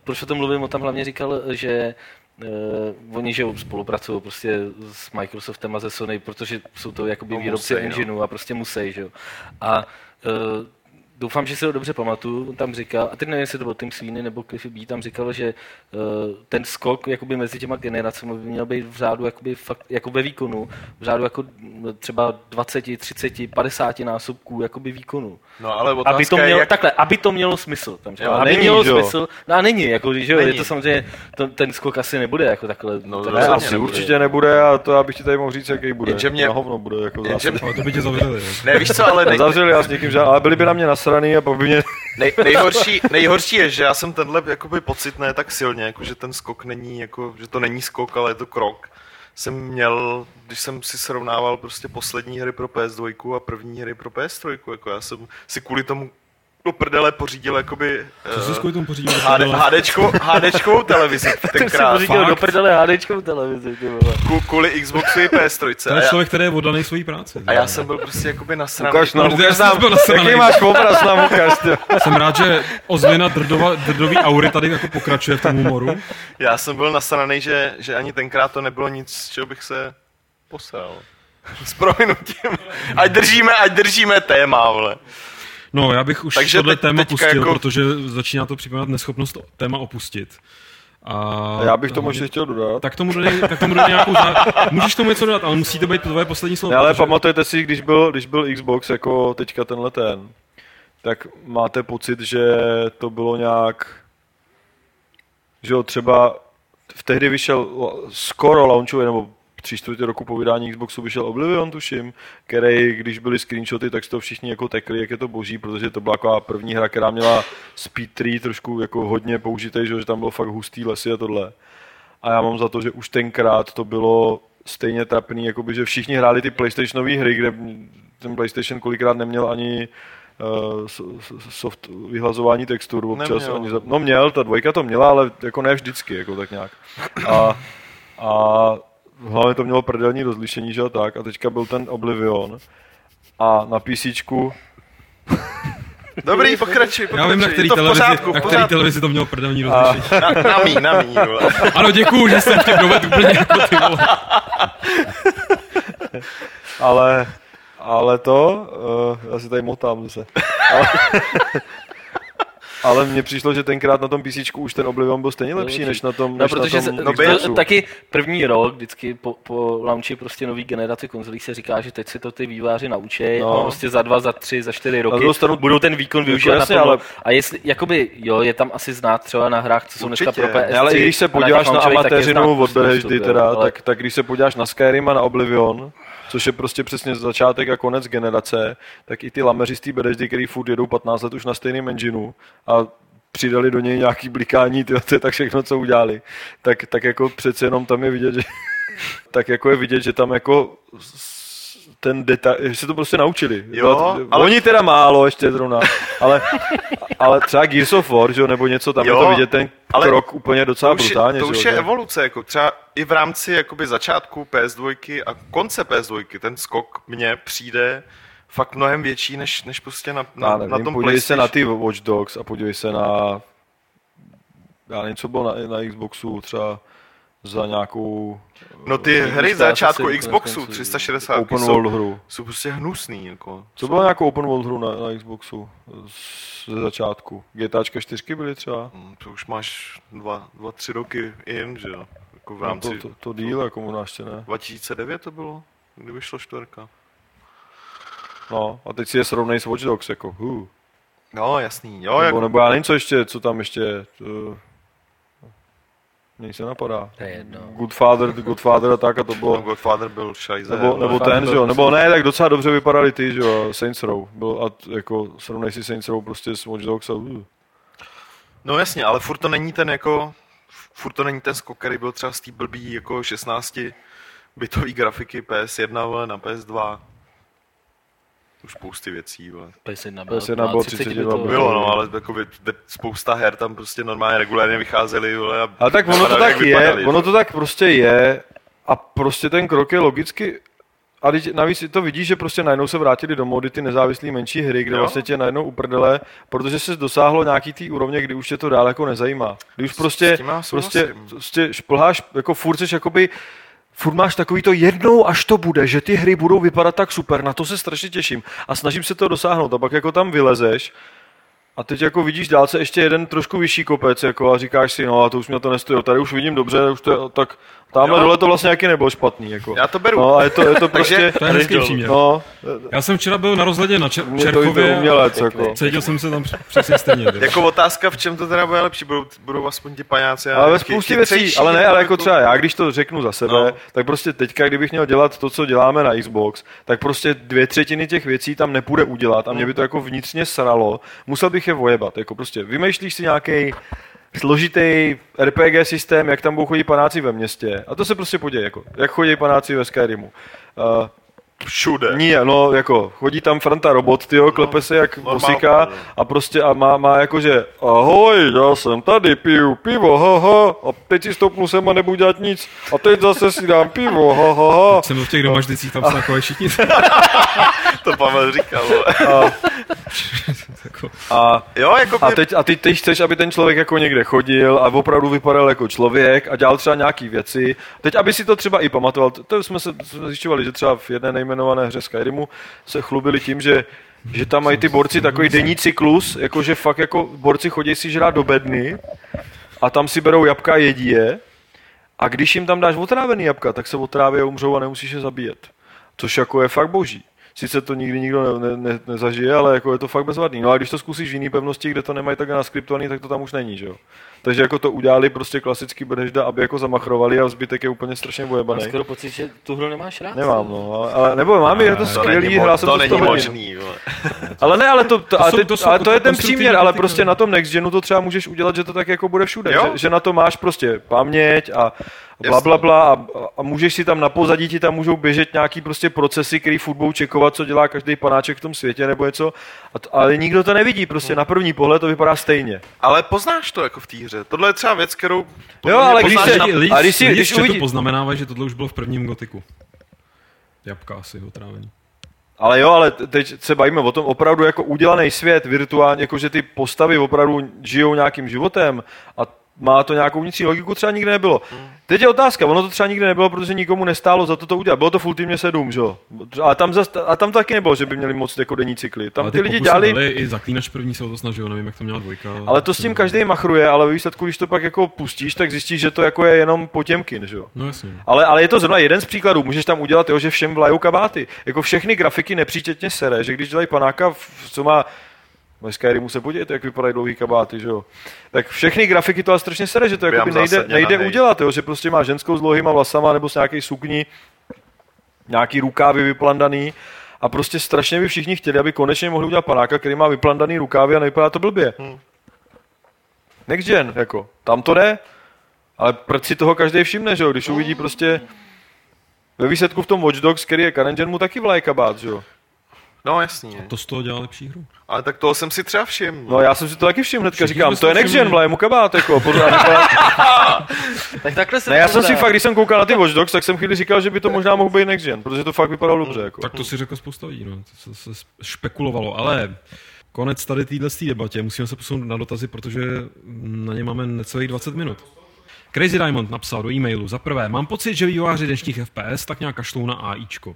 proč o tom mluvím, on tam hlavně říkal, že Uh, oni že spolupracují prostě s Microsoftem a ze Sony, protože jsou to jakoby No, výrobci musej, no. engineu a prostě musí, že jo. A uh, doufám, že si ho dobře pamatuju, on tam říkal, a teď nevím, jestli to byl Tim Sweeney nebo Cliffy B, tam říkal, že uh, ten skok jakoby mezi těma generacemi by měl být v řádu jakoby fakt, jako ve výkonu, v řádu jako mm, třeba 20, 30, 50 násobků jakoby výkonu. No ale otázka Aby to je, mělo, jak... takhle, aby to mělo smysl. Tam říkal, Jo, aby není, mělo jo? smysl. No a není, jako, že jo, je Není. to samozřejmě, to, ten skok asi nebude jako takhle. No, takhle Ne, asi nebude. určitě nebude a to já bych ti tady mohl říct, jaký bude. Jenže mě- Na hovno bude, jako Jenže zase. mě- Ale to by tě zavřeli. Ne, víš co, ale [laughs] Zavřeli já s někým, že, ale byli by na mě nasraný a pak mě... nej, nejhorší, nejhorší je, že já jsem tenhle jakoby pocit ne tak silně, jako že ten skok není, jako, že to není skok, ale je to krok. Jsem měl, když jsem si srovnával prostě poslední hry pro PS2 a první hry pro PS3, jako já jsem si kvůli tomu do prdele pořídil jakoby Co jsi eh, kvůli tomu pořídil? HD, HDčko, HDčkovou televizi [laughs] Ty si tenkrát. pořídil do prdele HDčkou televizi, ty vole. Ku- Kvůli Xboxu i PS3. To A je já, člověk, který je oddaný svojí práci. a já jsem byl prostě jakoby nasraný. Ukaž nám, No, ukaž jsem nám, jaký máš obraz nám ukaž, ty. Jsem rád, že ozvěna drdova, drdový aury tady jako pokračuje v tom humoru. Já jsem byl nasraný, že, že ani tenkrát to nebylo nic, z čeho bych se posral. S prominutím. Ať držíme, ať držíme téma, vole. No, já bych už Takže tohle teď- téma teďka pustil, jako- protože začíná to připomínat neschopnost to téma opustit. A, já bych tomu ještě chtěl dodat. Tak tomu dodej, tak tomu dodej nějakou zá... Můžeš tomu něco dodat, ale musí to být tvoje poslední slovo. Ne, ale protože- pamatujete si, když byl, když byl Xbox jako teďka tenhle ten, tak máte pocit, že to bylo nějak, že jo, třeba v tehdy vyšel skoro launchový, nebo tři čtvrtě roku po vydání Xboxu vyšel Oblivion, tuším, který, když byly screenshoty, tak toho všichni jako tekli, jak je to boží, protože to byla taková první hra, která měla speed tree, trošku jako hodně použitý, že, tam bylo fakt hustý lesy a tohle. A já mám za to, že už tenkrát to bylo stejně trapný, jakoby, že všichni hráli ty PlayStationové hry, kde ten PlayStation kolikrát neměl ani so- soft vyhlazování textur občas. Neměl. Ani za, no měl, ta dvojka to měla, ale jako ne vždycky, jako tak nějak. A, a hlavně to mělo prdelní rozlišení, že jo, tak. A teďka byl ten Oblivion. A na PC Dobrý, pokračuj, pokračuj. Já vím, na který, to televizi, pořádku, na který televizi to mělo prdelní rozlišení. Na, na mý, na mý, vole. Ano, děkuju, že jsem tě dovedl úplně jako ty vole. ale, ale to, uh, já si tady motám zase. Ale, ale mně přišlo, že tenkrát na tom PC už ten Oblivion byl stejně lepší, než na tom, No, než protože na se, tom no, Xboxu. taky první rok, vždycky po, po launchi prostě nový generace konzolí se říká, že teď si to ty výváři naučí No. no. a prostě za dva, za tři, za čtyři roky druhou stranu- budou ten výkon Jako využívat jasně, naplno. ale- A jestli, jakoby, jo, je tam asi znát třeba na hrách, co jsou dneska pro PS3. Ne, ale i když se podíváš na znát amatéřinu od Bethesdy teda, tak, tak když se podíváš na Skyrim a na Oblivion, což je prostě přesně začátek a konec generace, tak i ty lameři z té který furt jedou 15 let už na stejném engineu a přidali do něj nějaký blikání, tyjo, to je tak všechno, co udělali, tak, tak jako přece jenom tam je vidět, že [laughs] tak jako je vidět, že tam jako ten detail, že se to prostě naučili. Jo, ale... Oni teda málo ještě zrovna, ale, ale třeba Gears of War, že nebo něco, tam Jo, je to vidět ten ale krok úplně docela to už, brutálně. to už je evoluce, jako třeba i v rámci jakoby začátku PS2 a konce PS2, ten skok mně přijde fakt mnohem větší, než, než prostě na, na, Já na nevím, tom podívej se na ty Watch Dogs a podívej se na já nevím, co bylo na, na Xboxu třeba za nějakou No ty hry Xbox začátku Xboxu konec konců. 360 open jsou, world hru. jsou prostě hnusný. Jako. Co bylo nějakou open world hru na, na Xboxu z- ze začátku? GTAčka 4 byly třeba? Hm, To už máš dva, dva, tři roky in, že jo? Jako v No, rámci... to, to, to díl, jako možná ještě ne. 2009 to bylo, kdy vyšlo čtvrka. No, a teď si je srovnej s Watch Dogs, jako hu. No, jasný. Jo, jak... Nebo, nebo já nevím, co ještě, co tam ještě, to, mně se napadá. To je jedno. Goodfather, Goodfather a tak a to No, bylo, Godfather byl šajzer. Nebo, nebo ten, že jo, nebo ne, tak docela dobře vypadali ty, že jo, Saints Row. Byl, a t- jako srovnej si Saints Row prostě s Watch Dogs a uh. No jasně, ale furt to není ten jako, furt to není ten skok, který byl třeba z té blbý jako 16 bitový grafiky PS1 vole, na PS2. Už spousty věcí, vole. PS1 bylo, PS1 bylo 30 32 bitů. bylo. Bylo, no, ale jako spousta her tam prostě normálně regulárně vycházely, vole, a Ale tak ono to tak je, vypadaly, ono že? to tak prostě je a prostě ten krok je logicky a teď navíc to vidíš, že prostě najednou se vrátili do mody ty nezávislé menší hry, kde Jo. vlastně tě najednou uprdele, protože se dosáhlo nějaký tý úrovně, kdy už tě to dál jako nezajímá. Kdy už prostě, prostě, prostě šplháš, jako furt seš jakoby furt máš takový to jednou, až to bude, že ty hry budou vypadat tak super, na to se strašně těším a snažím se to dosáhnout. A pak jako tam vylezeš a teď jako vidíš dálce ještě jeden trošku vyšší kopec jako a říkáš si, no a to už mě to nestojí, tady už vidím dobře, už to tak tamhle dole to vlastně jaký nebylo špatný. Jako. Já to beru. No a je to, je to [laughs] prostě, To je hezký příměr. no, Já jsem včera byl na rozhledě na Čer- mě to umělec, a jako. Cítil jsem se tam přesně stejně. Jako otázka, v čem to teda bude lepší, budou, budou aspoň ti paňáci. a Ale ve spoustě věcí, ale ne, ale jako jako- třeba já, když to řeknu za sebe, No. tak prostě teďka, kdybych měl dělat to, co děláme na Xbox, tak prostě dvě třetiny těch věcí tam nepůjde udělat a mě by to jako vnitřně sralo. Musel bych je vojebat, jako prostě vymýšlíš si nějaký složitý RPG systém, jak tam budou chodit panáci ve městě. A to se prostě poděje, jako, jak chodí panáci ve Skyrimu. Uh, Všude. Ne, no jako chodí tam Franta robot, tyjo, klepe se jak no. a prostě a má, má jakože ahoj, já jsem tady, piju pivo, ha, ha, a teď si stoupnu sem a nebudu dělat nic a teď zase si dám pivo, ha, ha, ha. Jsem byl v těch domaždicích, tam se takové všichni. [laughs] To Pavel říkal. A, [laughs] A, Jo, jako a, teď, a ty, ty chceš, aby ten člověk jako někde chodil a opravdu vypadal jako člověk a dělal třeba nějaký věci. Teď, aby si to třeba i pamatoval, to, to jsme se jsme zjišťovali, že třeba v jedné nejmenované hře Skyrimu se chlubili tím, že že tam mají ty borci takový denní cyklus, jakože fakt jako borci chodí si žrát do bedny a tam si berou jabka a jedí je a když jim tam dáš otrávený jabka, tak se otráví a umřou a nemusíš je zabíjet. Což jako je fakt boží. Sice to nikdy nikdo ne, ne, ne, nezažije, ale jako je to fakt bezvadný. No a když to zkusíš v jiné pevnosti, kde to nemají tak naskriptovaný, tak to tam už není, že jo. Takže jako to udělali prostě klasický Bethesda, aby jako zamachrovali a zbytek je úplně strašně Mám bojebaný. skoro pocit, že tu hru nemáš rád. Nemám, no, ale, nebo mám, je to to skvělý, hrál jsem to to není 100 hodin. možný. Ale ne, ale to, to, ale to jsou ale to je ten příměr, ale prostě no. na tom Next Genu to třeba můžeš udělat, že to tak jako bude všude. Že, že, na to máš prostě paměť a bla, bla, bla a, a, můžeš si tam na pozadí ti tam můžou běžet nějaký prostě procesy, který furt budou čekovat, co dělá každý panáček v tom světě nebo něco. A to, ale nikdo to nevidí, prostě na první pohled to vypadá stejně. Ale poznáš to jako v té hře. Tohle je třeba věc, kterou... Jo, ale když se- na- Lidi, a když si- když uvidí- poznamenávají, že tohle už bylo v prvním gotiku. Jabka asi otrávení. Ale jo, ale te- teď se bavíme o tom opravdu jako udělaný svět virtuálně, jako že ty postavy opravdu žijou nějakým životem a má to nějakou vnitřní logiku, třeba nikdy nebylo. Teď je otázka, ono to třeba nikdy nebylo, protože nikomu nestálo za to to udělat. Bylo to full týmě 7, že jo? A tam, zas, a tam to taky nebylo, že by měli moc jako denní cykly. Tam ale ty ty lidi dělali, i zaklínač první se o to snažil, nevím, jak to měla dvojka. ale to s tím každý machruje, ale ve výsledku, když to pak jako pustíš, tak zjistíš, že to jako je jenom potěmkin, že jo? No jasně. Ale, ale je to zrovna jeden z příkladů. Můžeš tam udělat, jo, že všem vlajou kabáty. Jako všechny grafiky nepříčetně sere, že když dělají panáka, v- co má ve Skyrimu se podívejte, jak vypadají dlouhý kabáty, že jo. Tak všechny grafiky to ale strašně sere, že to jakoby nejde, nejde udělat, jo, že prostě má ženskou s dlouhýma vlasama nebo s nějaký sukní, nějaký rukávy vyplandaný a prostě strašně by všichni chtěli, aby konečně mohli udělat panáka, který má vyplandaný rukávy a nevypadá to blbě. Hmm. Next gen, jako, tam to jde, ale proč si toho každý všimne, že jo, když uvidí prostě ve výsledku v tom Watch Dogs, který je gen, mu taky vlaje kabát, že jo. No jasně. To z toho dělá lepší hru. Ale tak toho jsem si třeba všiml. No já jsem si to taky všiml hnedka, Všichni říkám, to je next gen, vlaje mu kabát, jako, a [laughs] Tak takhle se ne, já jsem si fakt, když jsem koukal na ty Watch Dogs, tak jsem chvíli říkal, že by to možná mohl být next gen, protože to fakt vypadalo dobře, jako. Tak to si řekl spousta lidí, no. To se, se špekulovalo, ale konec tady téhle debatě. Musíme se posunout na dotazy, protože na ně máme necelých 20 minut. Crazy Diamond napsal do e-mailu. Za prvé, mám pocit, že vývojáři dnešních FPS tak nějak kašlou na AIčko.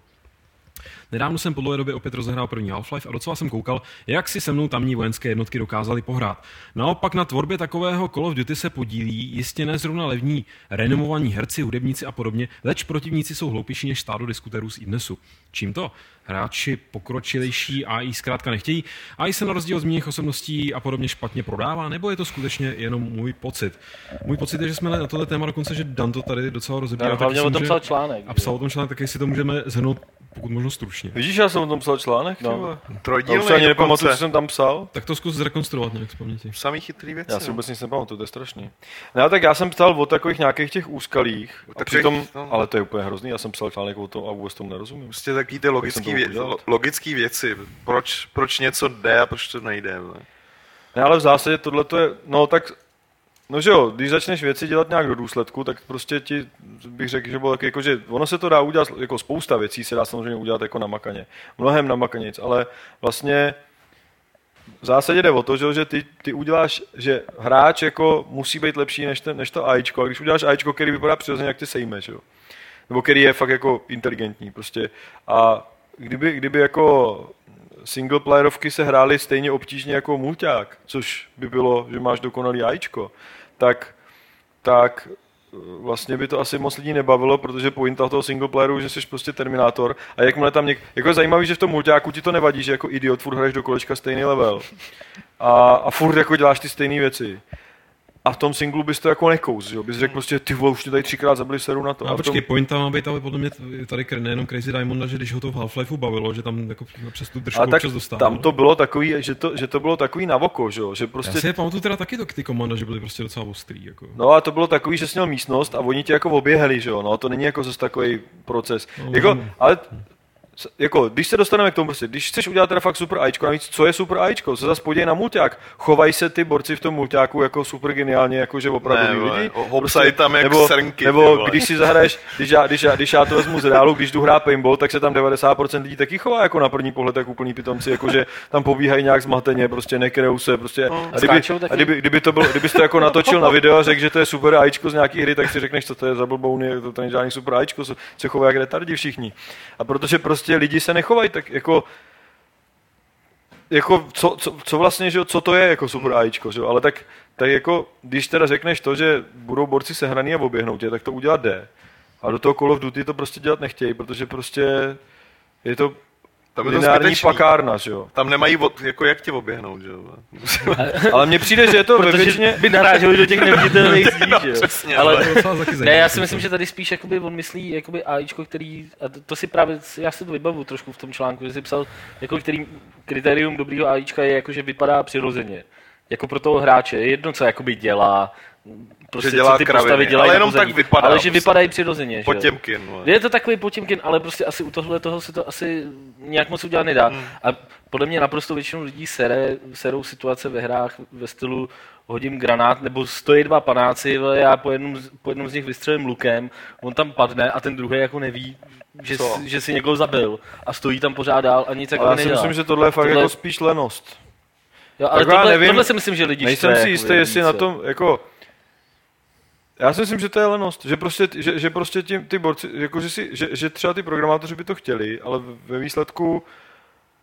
Nedávno jsem po dlouhé době opět rozehrál první Half-Life a docela jsem koukal, jak si se mnou tamní vojenské jednotky dokázali pohrát. Naopak na tvorbě takového Call of Duty se podílí jistě ne zrovna levní renomovaní herci, hudebníci a podobně, leč protivníci jsou hloupější než stádo diskuterů z IDNESu. Čím to? Hráči pokročilejší AI zkrátka nechtějí. AI se na rozdíl od zmíněných osobností a podobně špatně prodává, nebo je to skutečně jenom můj pocit? Můj pocit je, že jsme na tohle téma dokonce, že Dan to tady docela rozebírá. No, tak hlavně o tom může- psal článek. A psal o tom článek, tak si to můžeme zhrnout pokud možno stručně. Vidíš, já jsem o tom psal článek, No. Já Trojdílný už ani nepamatuju, co jsem tam psal. Tak to zkus zrekonstruovat nějak z paměti. Samý chytrý věci. Já si vůbec nic nepamatuju, to je strašný. No tak já jsem psal o takových nějakých těch úskalích, a Tak přitom, no. ale to je úplně hrozný, já jsem psal článek o tom a vůbec tomu nerozumím. Prostě takový ty logický, to vě- logický věci. Proč, proč něco jde a proč to nejde. vole. Ne, ale v zásadě tohle to je, no tak, no že jo, když začneš věci dělat nějak do důsledku, tak prostě ti, bych řekl, že bylo tak jako, že ono se to dá udělat, jako spousta věcí se dá samozřejmě udělat jako na makaně. Mnohem na makaně, ale vlastně v zásadě jde o to, že, že ty, ty uděláš, že hráč jako musí být lepší než, ten, než to AIčko, a když uděláš AIčko, který vypadá přirozeně, jak ty sejme, že jo. Nebo který je fakt jako inteligentní prostě. A kdyby, kdyby jako singleplayerovky se hrály stejně obtížně jako mulťák, což by bylo, že máš dokonalý AIčko, tak, tak eh, vlastně by to asi moc lidí nebavilo, protože pointa toho singleplayeru, že jsi prostě Terminátor a jakmile tam něk... jako je zajímavý, že v tom mulťáku ti to nevadí, že jako idiot furt hraješ do kolečka stejný level a, a furt jako děláš ty stejné věci. A v tom singlu bys to jako nekous, že jo? Bys řekl prostě, ty vole, už mě tady třikrát zabili seru na to. No a a v tom, počkej, pointa má být ale podle mě tady nejenom Crazy Diamonda, že když ho to v Half-Lifeu bavilo, že tam jako přes tu držku a tak občas dostával. tam to bylo takový, že to, že to bylo takový na oko, že jo? Že Já prostě si je pamatuju teda taky to, ty komanda, že byly prostě docela ostrý. Jako. No a to bylo takový, že jsi měl místnost a oni tě jako oběhali, že jo, no to není jako zase takový proces. No, jako, no. ale jako, když se dostaneme k tomu, prostě, když chceš udělat teda fakt super AIčko, navíc, co je super AIčko, se zase podívej na mulťák, chovají se ty borci v tom mulťáku jako super geniálně, jako že opravdu Ne, vole, lidi. obsají tam jak nebo, srnky, ty nebo vole. když si zahraješ, když já, když, já, když já to vezmu z reálu, když jdu hrát paintball, tak se tam 90% lidí taky chová jako na první pohled, tak úplný pitomci, jako že tam pobíhají nějak zmateně, prostě nekryjou se, prostě. a kdyby, a kdyby, kdyby, to bylo, kdybys to jako natočil na video a řekl, že to je super AIčko z nějaký hry, tak si řekneš, co to je za blbouny, to, to není žádný super AIčko, se- se chovají jak retardi všichni. A protože prostě lidi se nechovají, tak jako jako co, co, co vlastně, že, co to je jako super AIčko, že? ale tak, tak jako, když teda řekneš to, že budou borci sehraný a oběhnou tě, tak to udělat jde. A do toho Call of Duty to prostě dělat nechtějí, protože prostě je to Tam je to lineární zbytečný. pakárna, že jo. Tam nemají, od, jako jak tě oběhnout, že jo. [laughs] Ale mně přijde, že je to ve Protože většině... by naráželi do těch [laughs] neviditelných [laughs] zdí, že jo. Přesně, Ale To Ne, já si myslím, že tady spíš jakoby on myslí jakoby AIčko, který, a to, to si právě, já si to vybavu trošku v tom článku, že si psal, jako který kritérium dobrýho AIčka je jako, že vypadá přirozeně. Jako pro toho hráče, je jedno, co jakoby dělá, prostě Že dělá co ty kraviny, postavy dělají ale jenom pozadí, tak vypadá Ale že prostě. vypadají přirozeně, že jo. Potěmkin, vole. Je to takový potěmkin, ale prostě asi u tohle toho se to asi nějak moc udělat nedá. Hmm. A podle mě naprosto většinu lidí sere, serou situace ve hrách ve stylu hodím granát, nebo stojí dva panáci, já po jednom, z- po jednom z nich vystřelím lukem, on tam padne a ten druhý jako neví, že, Co? si, že si někoho zabil a stojí tam pořád dál a nic jako já si nedělá. myslím, že tohle je fakt Tohle- jako spíš lenost. jo, ale jako já tohle, nevím, tohle, si myslím, že lidi Nejsem štve, si jako jistý, jestli více. na tom, jako... Já si myslím, že to je lenost, že prostě, že, že prostě ti, ty borci, jako že, si, že, že třeba ty programátoři by to chtěli, ale ve výsledku,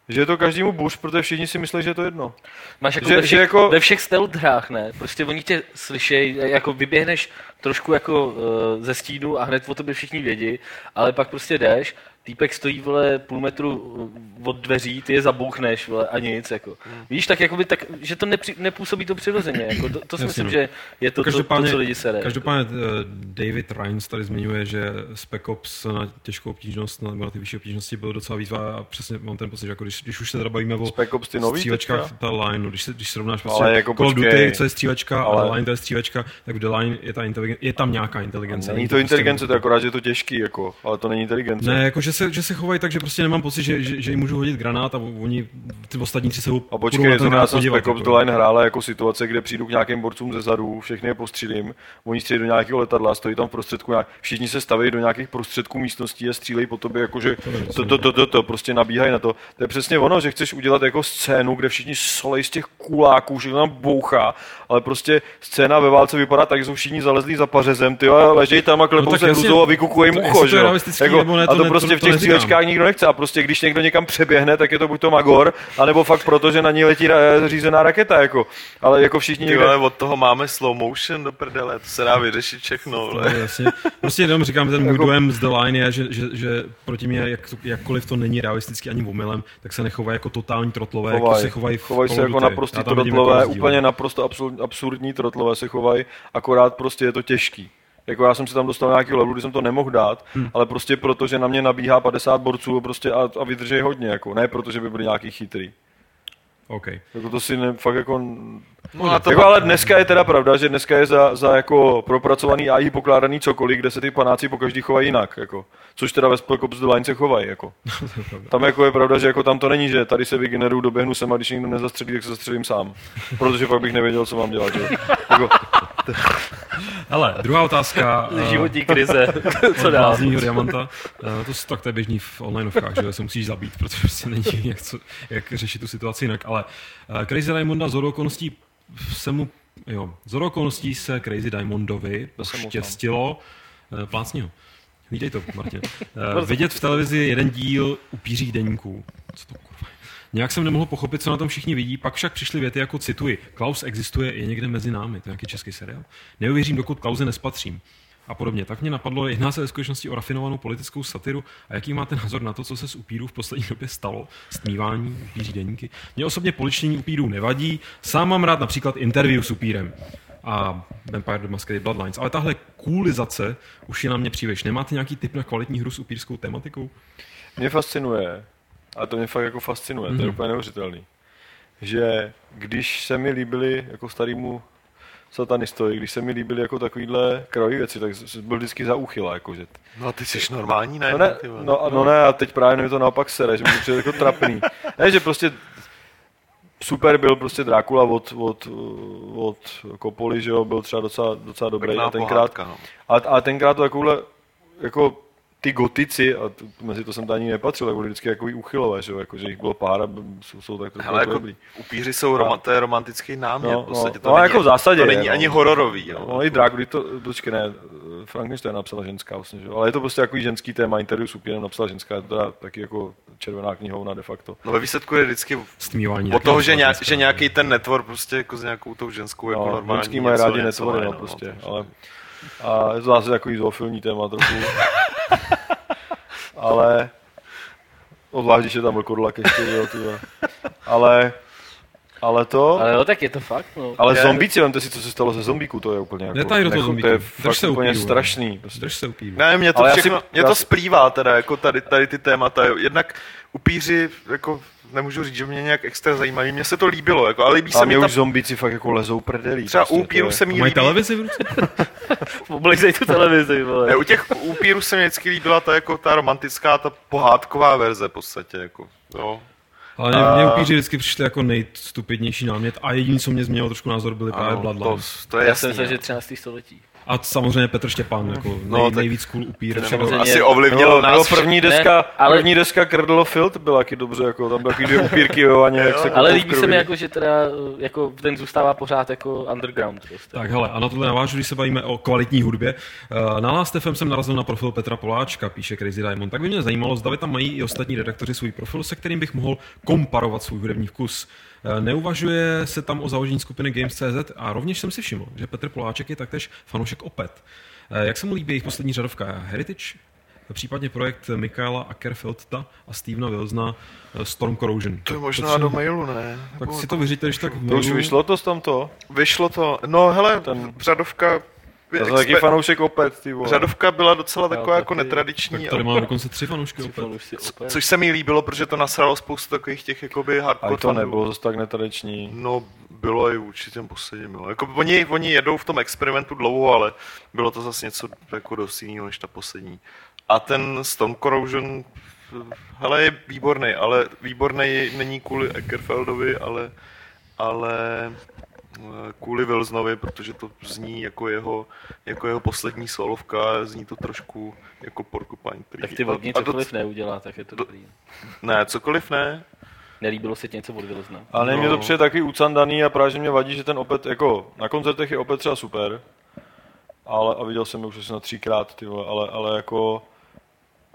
že je to každému buš, protože všichni si myslí, že je to jedno. Máš jako Že- ve, že všech, jako- ve všech stealth hrách, ne? Prostě oni tě slyšejí, jako vyběhneš trošku jako uh, ze stínu a hned o tebe všichni vědí, ale pak prostě jdeš, týpek stojí, vole, půl metru uh, od dveří, ty je zabouchneš, vole, a nic, jako. Hmm. Víš, tak jakoby, tak, že to nepři, nepůsobí to přirozeně, jako, to, to si Jasně, myslím, no. že je to, to, to, co lidi sere. Každopádně eh, David Rines tady zmiňuje, že Spec Ops na těžkou obtížnost, nebo na ty vyšší obtížnosti byl docela výzva a přesně mám ten pocit, že jako když, když už se teda bavíme o Spec Ops ty nový střílečkách, teďka? ta line, no, když, se, když srovnáš prostě Ale jako Call of. Duty, co je střílečka, Ale- ale line to je střílečka, tak v The Line je, ta inteligen, je tam nějaká inteligence. Není to prostě- inteligence, to je akorát, že je to těžký, jako, ale to není inteligence. Ne, jako že se, že se chovají tak, že prostě nemám pocit, že, že, že jim můžu hodit granát a oni ty ostatní tři se budou A počkej, granát jsem Spec Ops jako. The Line hrála jako situace, kde přijdu k nějakým borcům ze zadu, všechny je postřílím, oni střílejí do nějakého letadla, stojí tam v prostředku, nějak, všichni se staví do nějakých prostředků místností a střílejí po tobě, jakože to, to, to, to, to, prostě nabíhají na to. To je přesně ono, že chceš udělat jako scénu, kde všichni solej z těch kuláků, všechno tam bouchá, ale prostě scéna ve válce vypadá tak, že jsou všichni zalezlí za pařezem, ty a ležejí tam a klepou No se a vykukují jim to- ucho, že Jako, a to prostě v těch neříkám. střílečkách nikdo nechce a prostě když někdo někam přeběhne, tak je to buď to Magor, anebo fakt proto, že na ní letí ra- řízená raketa, jako. Ale jako všichni Ty někde... vole, od toho máme slow motion do prdele, to se dá vyřešit všechno, To vole. je jasně. Prostě jenom říkám, ten můj Jako- dojem z The Line je, že, že, že proti mě, jak, jakkoliv to není realisticky ani omylem, tak se nechovají jako totální trotlové, jako Chovaj, se chovají v chovají se jako tam vidím trotlové, jako úplně naprosto absur- absurdní trotlové se chovají, akorát prostě je to těžký. Jako já jsem si tam dostal nějaký levelu, kdy jsem to nemohl dát, hmm. ale prostě proto, že na mě nabíhá 50 borců prostě a, a vydrží hodně, jako. ne protože by byli nějaký chytrý. OK. Jako to si ne, fakt jako... No a to jako ale dneska je teda pravda, že dneska je za, za jako propracovaný AI pokládaný cokoliv, kde se ty panáci po každý chovají jinak, jako. Což teda ve Spec Ops se chovají, jako. [laughs] Tam jako je pravda, že jako tam to není, že tady se vygeneruju, doběhnu sem a když někdo nezastřelí, tak se zastřelím sám. Protože pak bych nevěděl, co mám dělat. Že? Jako, Ale druhá otázka. [laughs] eh, Životní krize, co dál? diamanta. Eh, To, tak to je běžný v onlineovkách, že se musíš zabít, protože prostě není jak, co, jak řešit tu situaci jinak. Ale uh, Crazy Diamonda z okolností se mu, jo, z okolností se Crazy Diamondovi štěstilo, uh, plácni ho. Hlídej to, Martin. Uh, [laughs] vidět v televizi jeden díl upířích deníků. Co to? Nějak jsem nemohl pochopit, co na tom všichni vidí, pak však přišly věty jako cituji. Klaus existuje, je někde mezi námi, to je nějaký český seriál. Neuvěřím, dokud Klauze nespatřím. A podobně. Tak mě napadlo, jedná se ve skutečnosti o rafinovanou politickou satiru a jaký máte názor na to, co se s upírů v poslední době stalo? Stmívání, upíří deníky. Mně osobně poličtění upírů nevadí, sám mám rád například interview s upírem a Vampire the Masquerade Bloodlines, ale tahle coolizace už je na mě příliš. Nemáte nějaký tip na kvalitní hru s upírskou tematikou? mě fascinuje, a to mě fakt jako fascinuje, mm-hmm. to je Mhm. úplně neuvěřitelný, že když se mi líbily jako starýmu satanistovi, když se mi líbily jako takovýhle krojové věci, tak byl vždycky za úchyla, jakože. No a ty jsi normální, ne? No ne, Ty no, a- no ne, a teď právě mi to naopak sere, že mi to přijde jako trapný. Ne, že prostě super byl prostě Drákula od, od, od Kopoli, že jo, byl třeba docela, docela dobrý a tenkrát, pohádka, no. ale, ale tenkrát to takovouhle, jako ty gotici, a t- mezi to jsem to ani nepatřil, tak byli vždycky jako uchylové, že jo, jako, že jich bylo pár a jsou, jsou tak trošku Hele, jako dobrý. upíři jsou roma, to je romantický námět, No, v podstatě. no, to no, není, jako v zásadě To je, není no. ani hororový, jo. No, i Drákula, to, počkej, ne, Frankenstein napsala ženská vlastně, že? ale je to prostě takový ženský téma, interview s upírem napsala ženská, je to teda taky jako červená knihovna de facto. No ve výsledku je vždycky Stmívání. od toho, že, nějak, že nějaký ten netvor prostě jako s nějakou tou ženskou jako No, normální. ženský mají rádi netvory, no, prostě, ale a je to zase takový zoofilní téma trochu. ale Odvlášť, když je tam vlkodolak ještě, jo, ty vole. Ale, ale to, Ale jo, tak je to fakt, no. ale Je. zombíci, vemte si, co se stalo ze zombíku, to je úplně jako, Netaj do toho zombíku. to je fakt se úplně upíru, strašný. Prostě. Drž se upíru. Ne, mě to, Ale já si- všechno, mě já to splývá teda, jako tady, tady ty témata. Jednak upíři, jako nemůžu říct, že mě nějak extra zajímají, mně se to líbilo, jako, ale líbí A se mě mi ta, už zombíci fakt jako lezou prdelí. třeba prostě, u upíru se mi Mají líbí, televizi v ruce? [laughs] Oblejzej tu televizi, vole. ne, u těch upírů se mi vždycky líbila ta, jako, ta romantická, ta pohádková verze v podstatě, jako, jo. Ale mě, mě upíři vždycky přišli jako nejstupidnější námět a jediný, co mě změnilo trošku názor, byly právě Ano, to, Bloodlines. to je Já jasný, jsem myslel, že 13. století. A samozřejmě Petr Štěpán, jako No, nej, tak- nejvíc cool upír. Samozřejmě- Asi ovlivnilo nebo nás první Ne, deska, ale- první deska Cradle of Filth byla taky dobře, jako tam byly takový dvě upírky, jo, ani jak se Ale líbí se mi jako, že teda jako ten zůstává pořád jako underground. Prostě. Tak hele, a na tohle navážu, když se bavíme o kvalitní hudbě. Eh, Na Last FM jsem narazil na profil Petra Poláčka, píše Crazy Diamond. Tak by mě zajímalo, zda tam mají i ostatní redaktoři svůj profil, se kterým bych mohl komparovat svůj hudební vkus. Eh, Neuvažuje se tam o založení skupiny Games.cz a rovněž jsem si všiml, že Petr Poláček je taktéž fanoušek Opet. Eh, Jak se mu líbí jejich poslední řadovka Heritage? Případně projekt Michaela Ackerfeldta a Stevena Wilsona eh, Storm Corrosion. To je možná si- do mailu, ne? Tak Nebo si to vyříte, když tak v To už mailu. vyšlo to z tamto? Vyšlo to, no hele, Ten- řadovka, Já jsem taky fanoušek opět, ty vole. řadovka byla docela taková jako taky. netradiční, Tak tady máme dokonce tři fanoušky opět. opět. což se mi líbilo, protože to nasralo spoustu takových těch jakoby A hardcore to fanů. nebylo zase tak netradiční. No, bylo i určitě posledním. Jo. Jako, oni, oni jedou v tom experimentu dlouho, ale bylo to zase něco jako dost jiného než ta poslední. A ten Storm Corrosion, hele, je výborný, ale výborný není kvůli Eckerfeldovi, ale, ale kvůli Wilsonovi, protože to zní jako jeho, jako jeho poslední solovka, zní to trošku jako Porcupine Tree. Tak ty vodní a to- cokoliv neudělá, tak je to dobrý. Ne, cokoliv ne. Nelíbilo se ti něco od Wilsona? Ale ne, mě to No. přijde takový ucandaný a právě že mě vadí, že ten opět, jako na koncertech je opět třeba super, ale, a viděl jsem je už asi na třikrát, ty vole, ale, ale jako,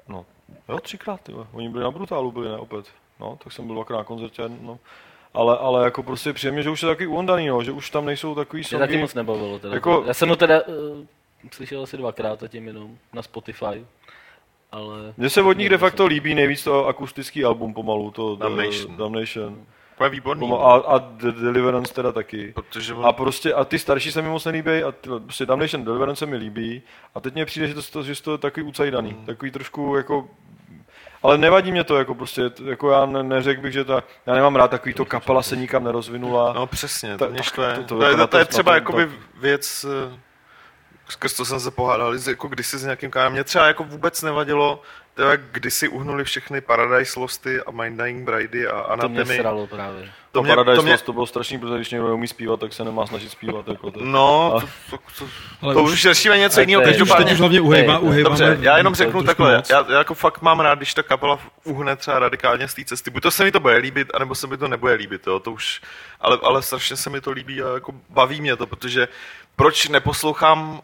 no, jo, třikrát, ty vole. oni byli na Brutálu, byli ne, opět, no, tak jsem byl dvakrát na koncertě, no, ale, ale jako prostě příjemně, že už je takový uondaný, no, že už tam nejsou takový Mě taky songy, moc nebavilo. Teda. Jako- Já jsem ho teda uh, slyšel asi dvakrát zatím jenom na Spotify. Ale mně se od nich de facto líbí nejvíc to akustický album pomalu, to Damnation. Damnation. To je výborný. Pomalu, a, a The Deliverance teda taky. Protože on, A prostě, a ty starší se mi moc nelíbí, a ty, prostě Damnation Deliverance se mi líbí, a teď mně přijde, že to, že to je takový ucajdaný, Hmm. takový trošku jako, ale nevadí mě to, jako prostě, jako já ne, neřekl bych, že ta, já nemám rád takový to kapela se nikam nerozvinula. No přesně, to mě štve. to- To, to- to, je, to- je třeba jakoby věc, eh, skrz to jsem se pohádal, jako kdysi s nějakým kánem. Mě třeba jako vůbec nevadilo, to jak kdysi uhnuli všechny Paradise Losty a Mind Dying Bridey a to mě sralo právě. To, mě- Paradise to mě- Lost, to bylo strašný, protože když někdo neumí zpívat, tak se nemá snažit zpívat. Jako to. No, to, to, to, Ale to už- už řešíme něco jiného, to je- Teď už, hlavně uhejba, Hej, uhejbáme. Dobře, já jenom to řeknu takhle, já, já, jako fakt mám rád, když ta kapela uhne třeba radikálně z té cesty. Buď to se mi to bude líbit, anebo se mi to nebude líbit, jo, to už, ale, ale strašně se mi to líbí a jako baví mě to, protože proč neposlouchám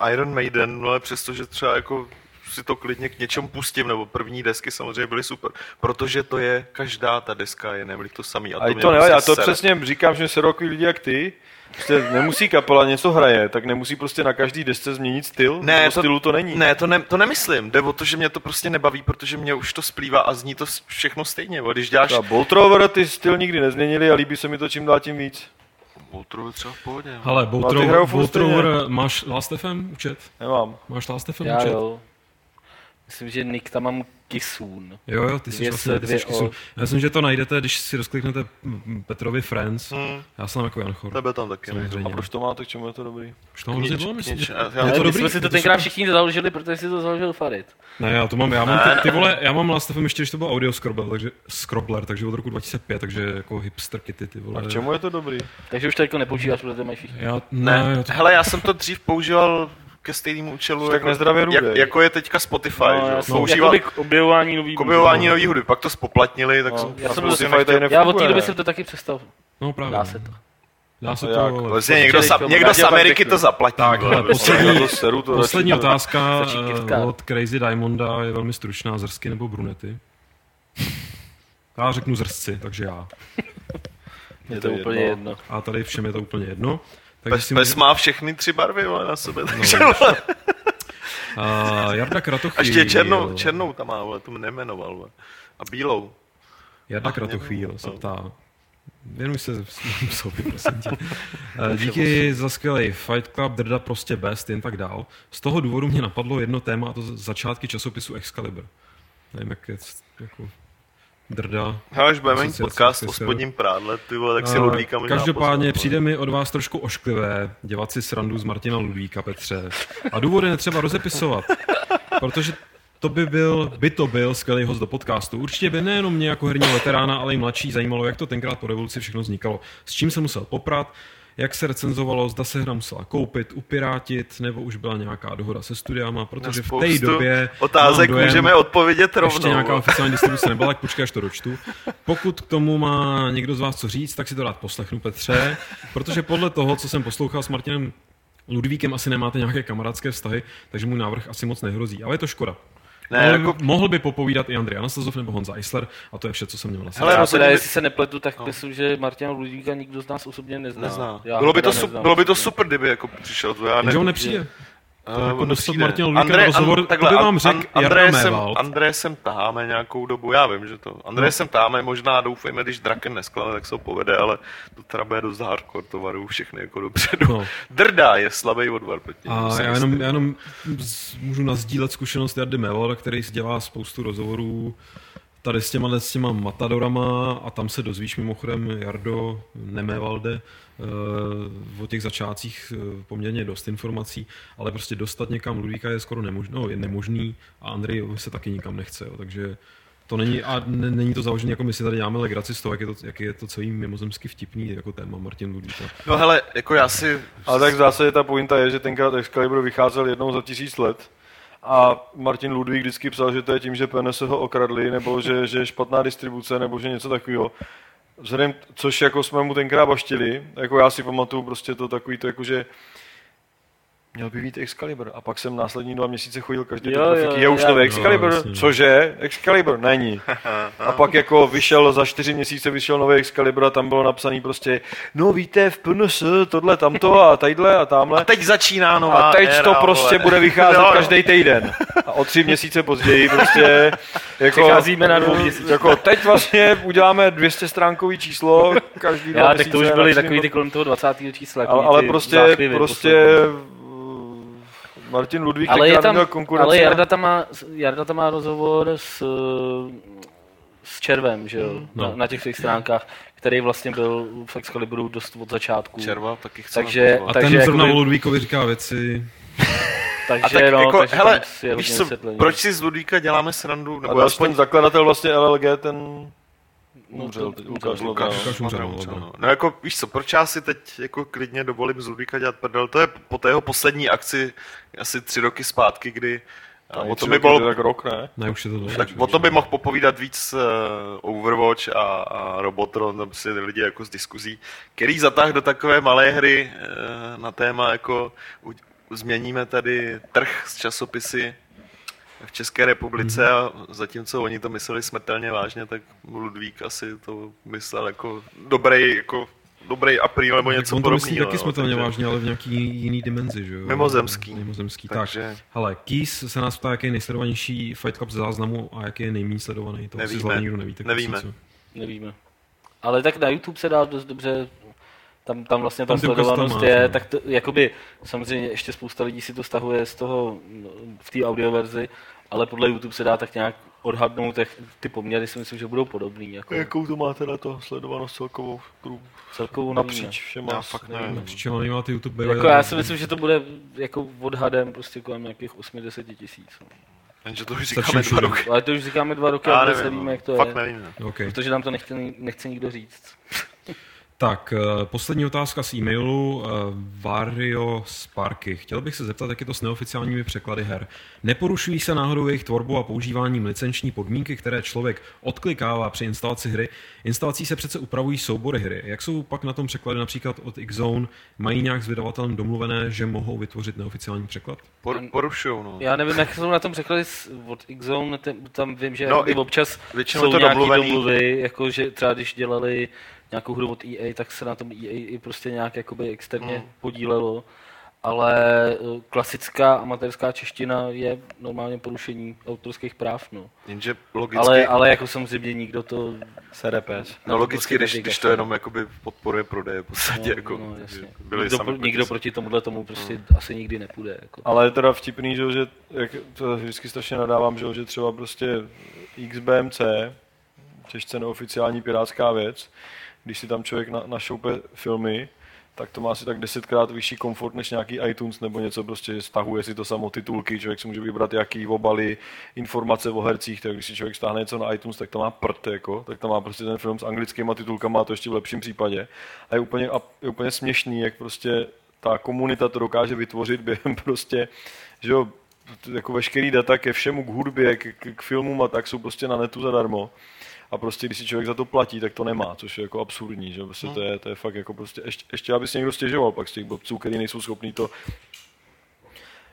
uh, Iron Maiden, no ale přestože třeba jako si to klidně k něčemu pustím, nebo první desky samozřejmě byly super, protože to je, každá ta deska je nebyly to samý. A A mě to ne, prostě já to sere. přesně říkám, že se takový lidi jak ty, prostě nemusí kapela něco hraje, tak nemusí prostě na každý desce změnit styl. Ne, Nebo stylu to není. Ne, to, ne, to nemyslím. Jde o to, že mě to prostě nebaví, protože mě už to splývá a zní to všechno stejně. bo Když děláš... A Boltrover ty styl nikdy nezměnili a líbí se mi to čím dál tím víc. Voltrovi třeba v pohodě. no. No, furt Boltrover, máš Last FM účet? Nemám. Máš Last FM Já účet? jo. Myslím, že Nick tam mám Kisun. Jo, jo, ty jsi vlastně, ty dvě jsi o- kysu. Já myslím, že to najdete, když si rozkliknete Petrovi Friends. Hmm, Já jsem jako Jan Chor. tebe tam taky. ne? A Samozřejmě. proč to máte, k čemu je to dobrý? Už to mám? Myslím, Knič, že... já- Je to my dobrý? jsme si to tenkrát všichni založili, protože si to založil Farid. Ne, já to mám, já mám ty, ty vole, já mám Last of Us ještě, když to byl audio scrobbler, takže, scrobbler, takže od roku 2005, takže jako hipster kity, ty vole. A k čemu je to dobrý? Takže už to jako nepoužíváš, protože mají všichni. Já, ne, Ne, já to, hele, já jsem to dřív používal ke stejnému účelu, Tak nezdravě jak, jako je teďka Spotify, No, že? jsem, Používal jakoby k objevování nový k objevování nových hudby, pak to spoplatnili, tak No, jsem já jsem Spotify tady Já od té nefunguje, doby jsem to taky přestal. no právě. Dá se to. Dá se No to, jak? ale... Vlastně někdo, sa, někdo z Ameriky to zaplatí. Tak, hele, prostě. poslední, to seru, to poslední otázka od Crazy Diamonda je velmi stručná. Zrsky nebo brunety? Já řeknu zrsci, takže já. Je to to úplně jedno. jedno. A tady všem je to úplně jedno. Takže Pes, si pes má všechny tři barvy vole, na sebe. takže, No, vole. A Jarda Kratochvíl. A ještě černou, černou tam má, vole, tu nejmenoval. Vole. A bílou. Jarda Ach, Kratochvíl nevím. se No. ptá. Věnuj se sobě, prosím tě. [laughs] Eh, Díky za skvělý Fight Club, Drda prostě best, jen tak dál. Z toho důvodu mě napadlo jedno téma, a to začátky časopisu Excalibur. Nevím, jak je jako Drda. Hele, až budeme mít podcast o spodním prádle, ty vole, tak si A Ludvíka možná Každopádně pozvat, přijde mi od vás trošku ošklivé dělat si srandu z Martina Ludvíka, Petře. A důvody netřeba rozepisovat, protože to by byl, by to byl skvělý host do podcastu. Určitě by nejenom mě jako herního veterána, ale i mladší zajímalo, jak to tenkrát po revoluci všechno vznikalo. S čím se musel poprat, jak se recenzovalo, zda se hra musela koupit, upirátit, nebo už byla nějaká dohoda se studiama, protože v té době Otázek dojem, můžeme odpovědět rovnou. ještě nějaká [laughs] oficiální distribuce nebyla, tak počkej, až to dočtu. Pokud k tomu má někdo z vás co říct, tak si to rád poslechnu, Petře, protože podle toho, co jsem poslouchal s Martinem Ludvíkem, asi nemáte nějaké kamarádské vztahy, takže můj návrh asi moc nehrozí. Ale je to škoda. Ne, mohl, jako- mohl by popovídat i Andrej Anastazov nebo Honza Eisler a to je vše, co jsem měl na. Hele, Já rozhodně teda, by- jestli se nepletu, tak myslím, že Martina Ludvíka nikdo z nás osobně nezná. Nezná. Já Bylo by, to, su- neznám bylo by to super, kdyby jako přišel to. Já Jenže on ne, nepřijde. To jako on dostat. Martina Ludvíka André- rozhovor, An- to by vám řekl Jarda André sem, Mévald. André sem taháme nějakou dobu, já vím, že to. André sem taháme, možná doufejme, když Draken nesklane, tak se ho povede, ale to teda bude dost hardcore, to varuju všechny jako dopředu. No. Drda je slabý odvar proti A jsem já jistý. jenom, já jenom můžu nazdílet zkušenost Jardy Mevalda, který si dělá spoustu rozhovorů tady s těma, s těma matadorama a tam se dozvíš mimochodem Jardo Nemevalde eh, o těch začátcích eh, poměrně dost informací, ale prostě dostat někam Ludvíka je skoro nemožný, no, je nemožný a Andrej se taky nikam nechce, jo, takže to není, a ne, není to založené, jako my si tady děláme legraci z toho, jak je to, jak je to celý mimozemsky vtipný jako téma Martin Ludvíka. No hele, jako já si... Ale tak v zásadě ta pointa je, že tenkrát Excalibur vycházel jednou za tisíc let a Martin Ludvík vždycky psal, že to je tím, že PNS ho okradli, nebo že, že je špatná distribuce, nebo že něco takového. Vzhledem, což jako jsme mu tenkrát baštili, jako já si pamatuju prostě to takový to, jako že měl by být Excalibur. A pak jsem následní dva měsíce chodil každý Jo, do trafiky. jo, Je už nový No, Excalibur? jasně. Cože? Excalibur? Není. [laughs] A pak jako vyšel, za čtyři měsíce vyšel nový Excalibur a tam bylo napsaný prostě, no víte, v PNS, tohle, tamto a tadyhle a tamhle. A teď začíná nová A teď éra, to prostě vole. bude vycházet [laughs] No, no. každý týden. A o tři měsíce později prostě [laughs] jako, Přecházíme na dvouměsíční. Jako teď vlastně uděláme 200 stránkový číslo každý dva Já, tak měsíce to už byly takový ty kolem toho 20. čísla. ale, ale prostě, záchvěvy prostě Martin Ludvík ale je tam, neměl konkurenci. ale Jarda tam, má, Jarda tam má rozhovor s, s Červem, že jo, No. na, na těch svých stránkách, který vlastně byl v Excaliburu dost od začátku. Červa, taky chceme Takže-. A Takže ten zrovna Ludvíkovi říká věci, [laughs] Takže, A tak no, jako, takže hele, víš co, proč si z Ludvíka děláme srandu? Nebo aspoň ten zakladatel vlastně LLG, ten umřel, to- teď to- Lukáš to- Lukáš. Lukáš umřel, umřel, no. no. no jako víš co, proč já si teď jako klidně dovolím z Ludvíka dělat prdel, to je po té jeho poslední akci asi tři roky zpátky, kdy a o tom by bylo, tak rok, ne? ne, už je to dlouho. tak o tom by mohl popovídat víc uh, Overwatch a, a Robotron, tam si lidi jako z diskuzí, který zatáhl do takové malé hry uh, na téma jako u, změníme tady trh s časopisy v České republice a zatímco oni to mysleli smrtelně vážně, tak Ludvík asi to myslel jako dobrý, jako dobrý apríl nebo Tak něco on to myslí podobného. taky no, smrtelně takže- vážně, ale v nějaký jiný dimenzi, že jo? Mimozemský. Mimozemský, tak. Takže Hele, Keys se nás ptá, jaký je nejsledovanější Fight Club ze záznamu a jaký je nejméně sledovaný. To Nevíme. zhlavně nikdo neví. Tak Nevíme. co? Nevíme. Ale tak na YouTube se dá dost dobře, tam, tam vlastně ta tam sledovanost je, no. tak to, jakoby samozřejmě ještě spousta lidí si to stahuje z toho, no, v té audioverzi, ale podle YouTube se dá tak nějak odhadnout, jak ty poměry si myslím, že budou podobný. Jako Jakou to máte na to sledovanost celkovou? Prů- celkovou nevím, Napříč všema. Já fakt nevím. Přičem ale ty YouTube Jako já si myslím, že to bude jako odhadem prostě kolem nějakých 80 tisíc. No. Jenže to už říkáme dva roky. Ale to už říkáme dva roky Já a vůbec nevím, nevíme, no. jak to Fakt je. nevím. no. Okay. Protože nám to nechce, nechce nikdo říct. Tak, eh, poslední otázka z e-mailu. eh, Vario Sparky. Chtěl bych se zeptat, jak je to s neoficiálními překlady her. Neporušují se náhodou jejich tvorbou a používáním licenční podmínky, které člověk odklikává při instalaci hry? Instalací se přece upravují soubory hry. Jak jsou pak na tom překlady například od Xzone? Mají nějak s vydavatelem domluvené, že mohou vytvořit neoficiální překlad? Por, porušujou, no. Já nevím, jak jsou na tom překlady od Xzone, tam vím, že No, i- občas většinou jsou to nějaké domluvený. domluvy, jako že třeba když dělali nějakou hru od EA, tak se na tom EA i prostě nějak jakoby externě Hmm. podílelo. Ale eh, klasická amatérská čeština je normálně porušení autorských práv, no. Jenže logicky, Ale, ale jako samozřejmě nikdo to... Serepes. no logicky, prostě když, když to jenom jakoby podporuje prodeje v podstatě, No, jako, no, jasně. byli nikdo, pro, proti nikdo proti tomuhle tomu prostě asi nikdy nepůjde. Jako. Ale je teda vtipný, že, že jak, to vždycky strašně nadávám, že, že třeba prostě XBMC, těžce neoficiální pirátská věc, když si tam člověk na, našoupe filmy, tak to má asi tak desetkrát vyšší komfort než nějaký iTunes nebo něco, prostě stahuje si to samo titulky, člověk si může vybrat jaký obaly, informace o hercích, tak když si člověk stáhne něco na iTunes, tak to má prd, jako, tak to má prostě ten film s anglickýma titulkama a to ještě v lepším případě. A je úplně, a je úplně směšný, jak prostě ta komunita to dokáže vytvořit [laughs] během prostě, že jo, jako veškerý data ke všemu, k hudbě, k, k, k filmům a tak jsou prostě na netu zadarmo. A prostě, když si člověk za to platí, tak to nemá, což je jako absurdní, že? Prostě to, je, to je fakt jako prostě, ještě, ještě aby si někdo stěžoval pak z těch blbců, který nejsou schopní to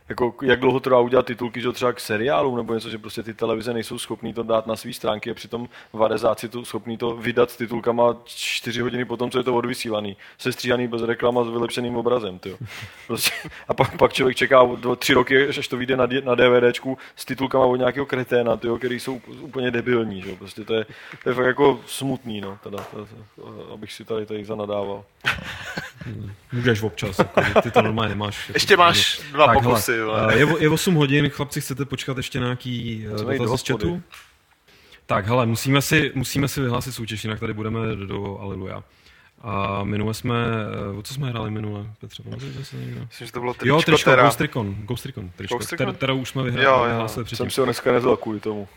jako jak dlouho trvá udělat titulky, že třeba k seriálu nebo něco, že prostě ty televize nejsou schopní to dát na své stránky a přitom varezáci to schopní to vydat s titulkama čtyři hodiny potom, co je to odvysílaný. Sestříhaný bez reklama s vylepšeným obrazem. Tyjo. [laughs] Prostě, a pak, pak, člověk čeká dva, tři roky, až to vyjde na, na DVDčku s titulkama od nějakého kreténa, tyjo, který jsou úplně debilní. Že? Prostě to je, to je fakt jako smutný, no, teda, to, to, abych si tady, tady zanadával. [laughs] Můžeš občas, jako, ty to normálně nemáš. Ještě máš dva Tak, pokusy, hele, eh, je, je 8 hodin, chlapci, chcete počkat ještě nějaký eh, do dotaz z chatu? Tak, hele, musíme si, musíme si vyhlásit soutěž, jinak tady budeme do Aleluja. A minule jsme, eh, o co jsme hráli minule, Petře, pamatujete se někdo? Myslím, že to bylo tričko, Jo, tričko, teda. Ghost Recon, Ghost Recon, tričko, Ghost Recon? Ter, kterou už jsme Jo, vyhráli, jo. předtím. Jsem si ho dneska nezval kvůli tomu.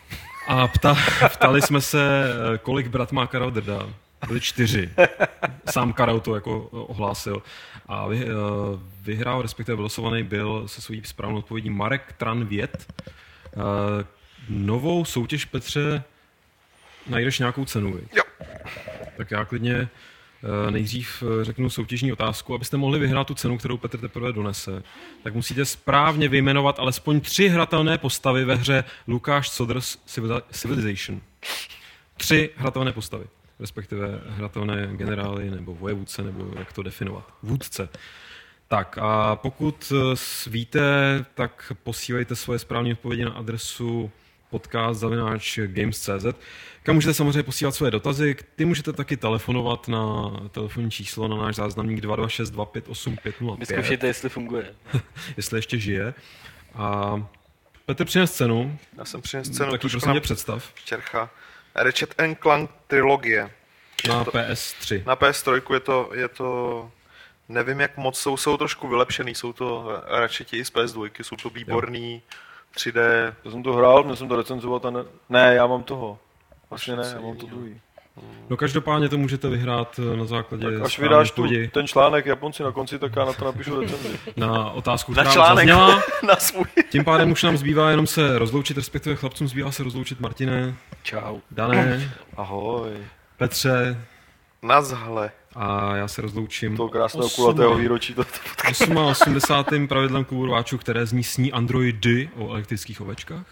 A pta, ptali jsme se, kolik brat má Karel Drda. Byli čtyři. Sám Karel to jako eh, ohlásil. A vy, eh, vyhrál, respektive vylosovaný byl se svojí správnou odpovědí Marek Tranvět. Eh, Novou soutěž, Petře, najdeš nějakou cenu, viď? Jo. Tak já klidně nejdřív řeknu soutěžní otázku. Abyste mohli vyhrát tu cenu, kterou Petr teprve donese, tak musíte správně vyjmenovat alespoň tři hratelné postavy ve hře Lukáš Soders Civili- Civilization. Tři hratelné postavy, respektive hratelné generály nebo vojevůdce, nebo jak to definovat. Vůdce. Tak a pokud eh, víte, tak posílejte svoje správné odpovědi na adresu podcast.games.cz, kam můžete samozřejmě posílat svoje dotazy. Ty můžete taky telefonovat na telefonní číslo na náš záznamník 226 258 505, Vyzkoušejte, jestli funguje. [laughs] jestli ještě žije. A Petr přines cenu, Já jsem přinesl cenu taky tušku prosím na tě představ, Čercha. Ratchet and Clank trilogie. na PS3. Na PS3 je to, je to nevím jak moc, jsou, jsou trošku vylepšený, jsou to Ratcheti i z PS2, jsou to výborný 3D, Já jsem to hrál, měl jsem to recenzovat a ne, ne já mám toho. Vlastně ne, já mám to druhý. No každopádně to můžete vyhrát eh, na základě Tak až vydáš tu, ten článek Japonci na konci, tak já na to napíšu recenzi. [laughs] na otázku, na která článek, zazněla. [laughs] na svůj. Tím pádem už nám zbývá jenom se rozloučit, respektive chlapcům zbývá se rozloučit Martine, Čau. Dané, Ahoj. Petře Na zhle. a já se rozloučím To krásného kulatého výročí. To, 88. pravidlem klubu rváčů, které zní sní androidy o elektrických ovečkách.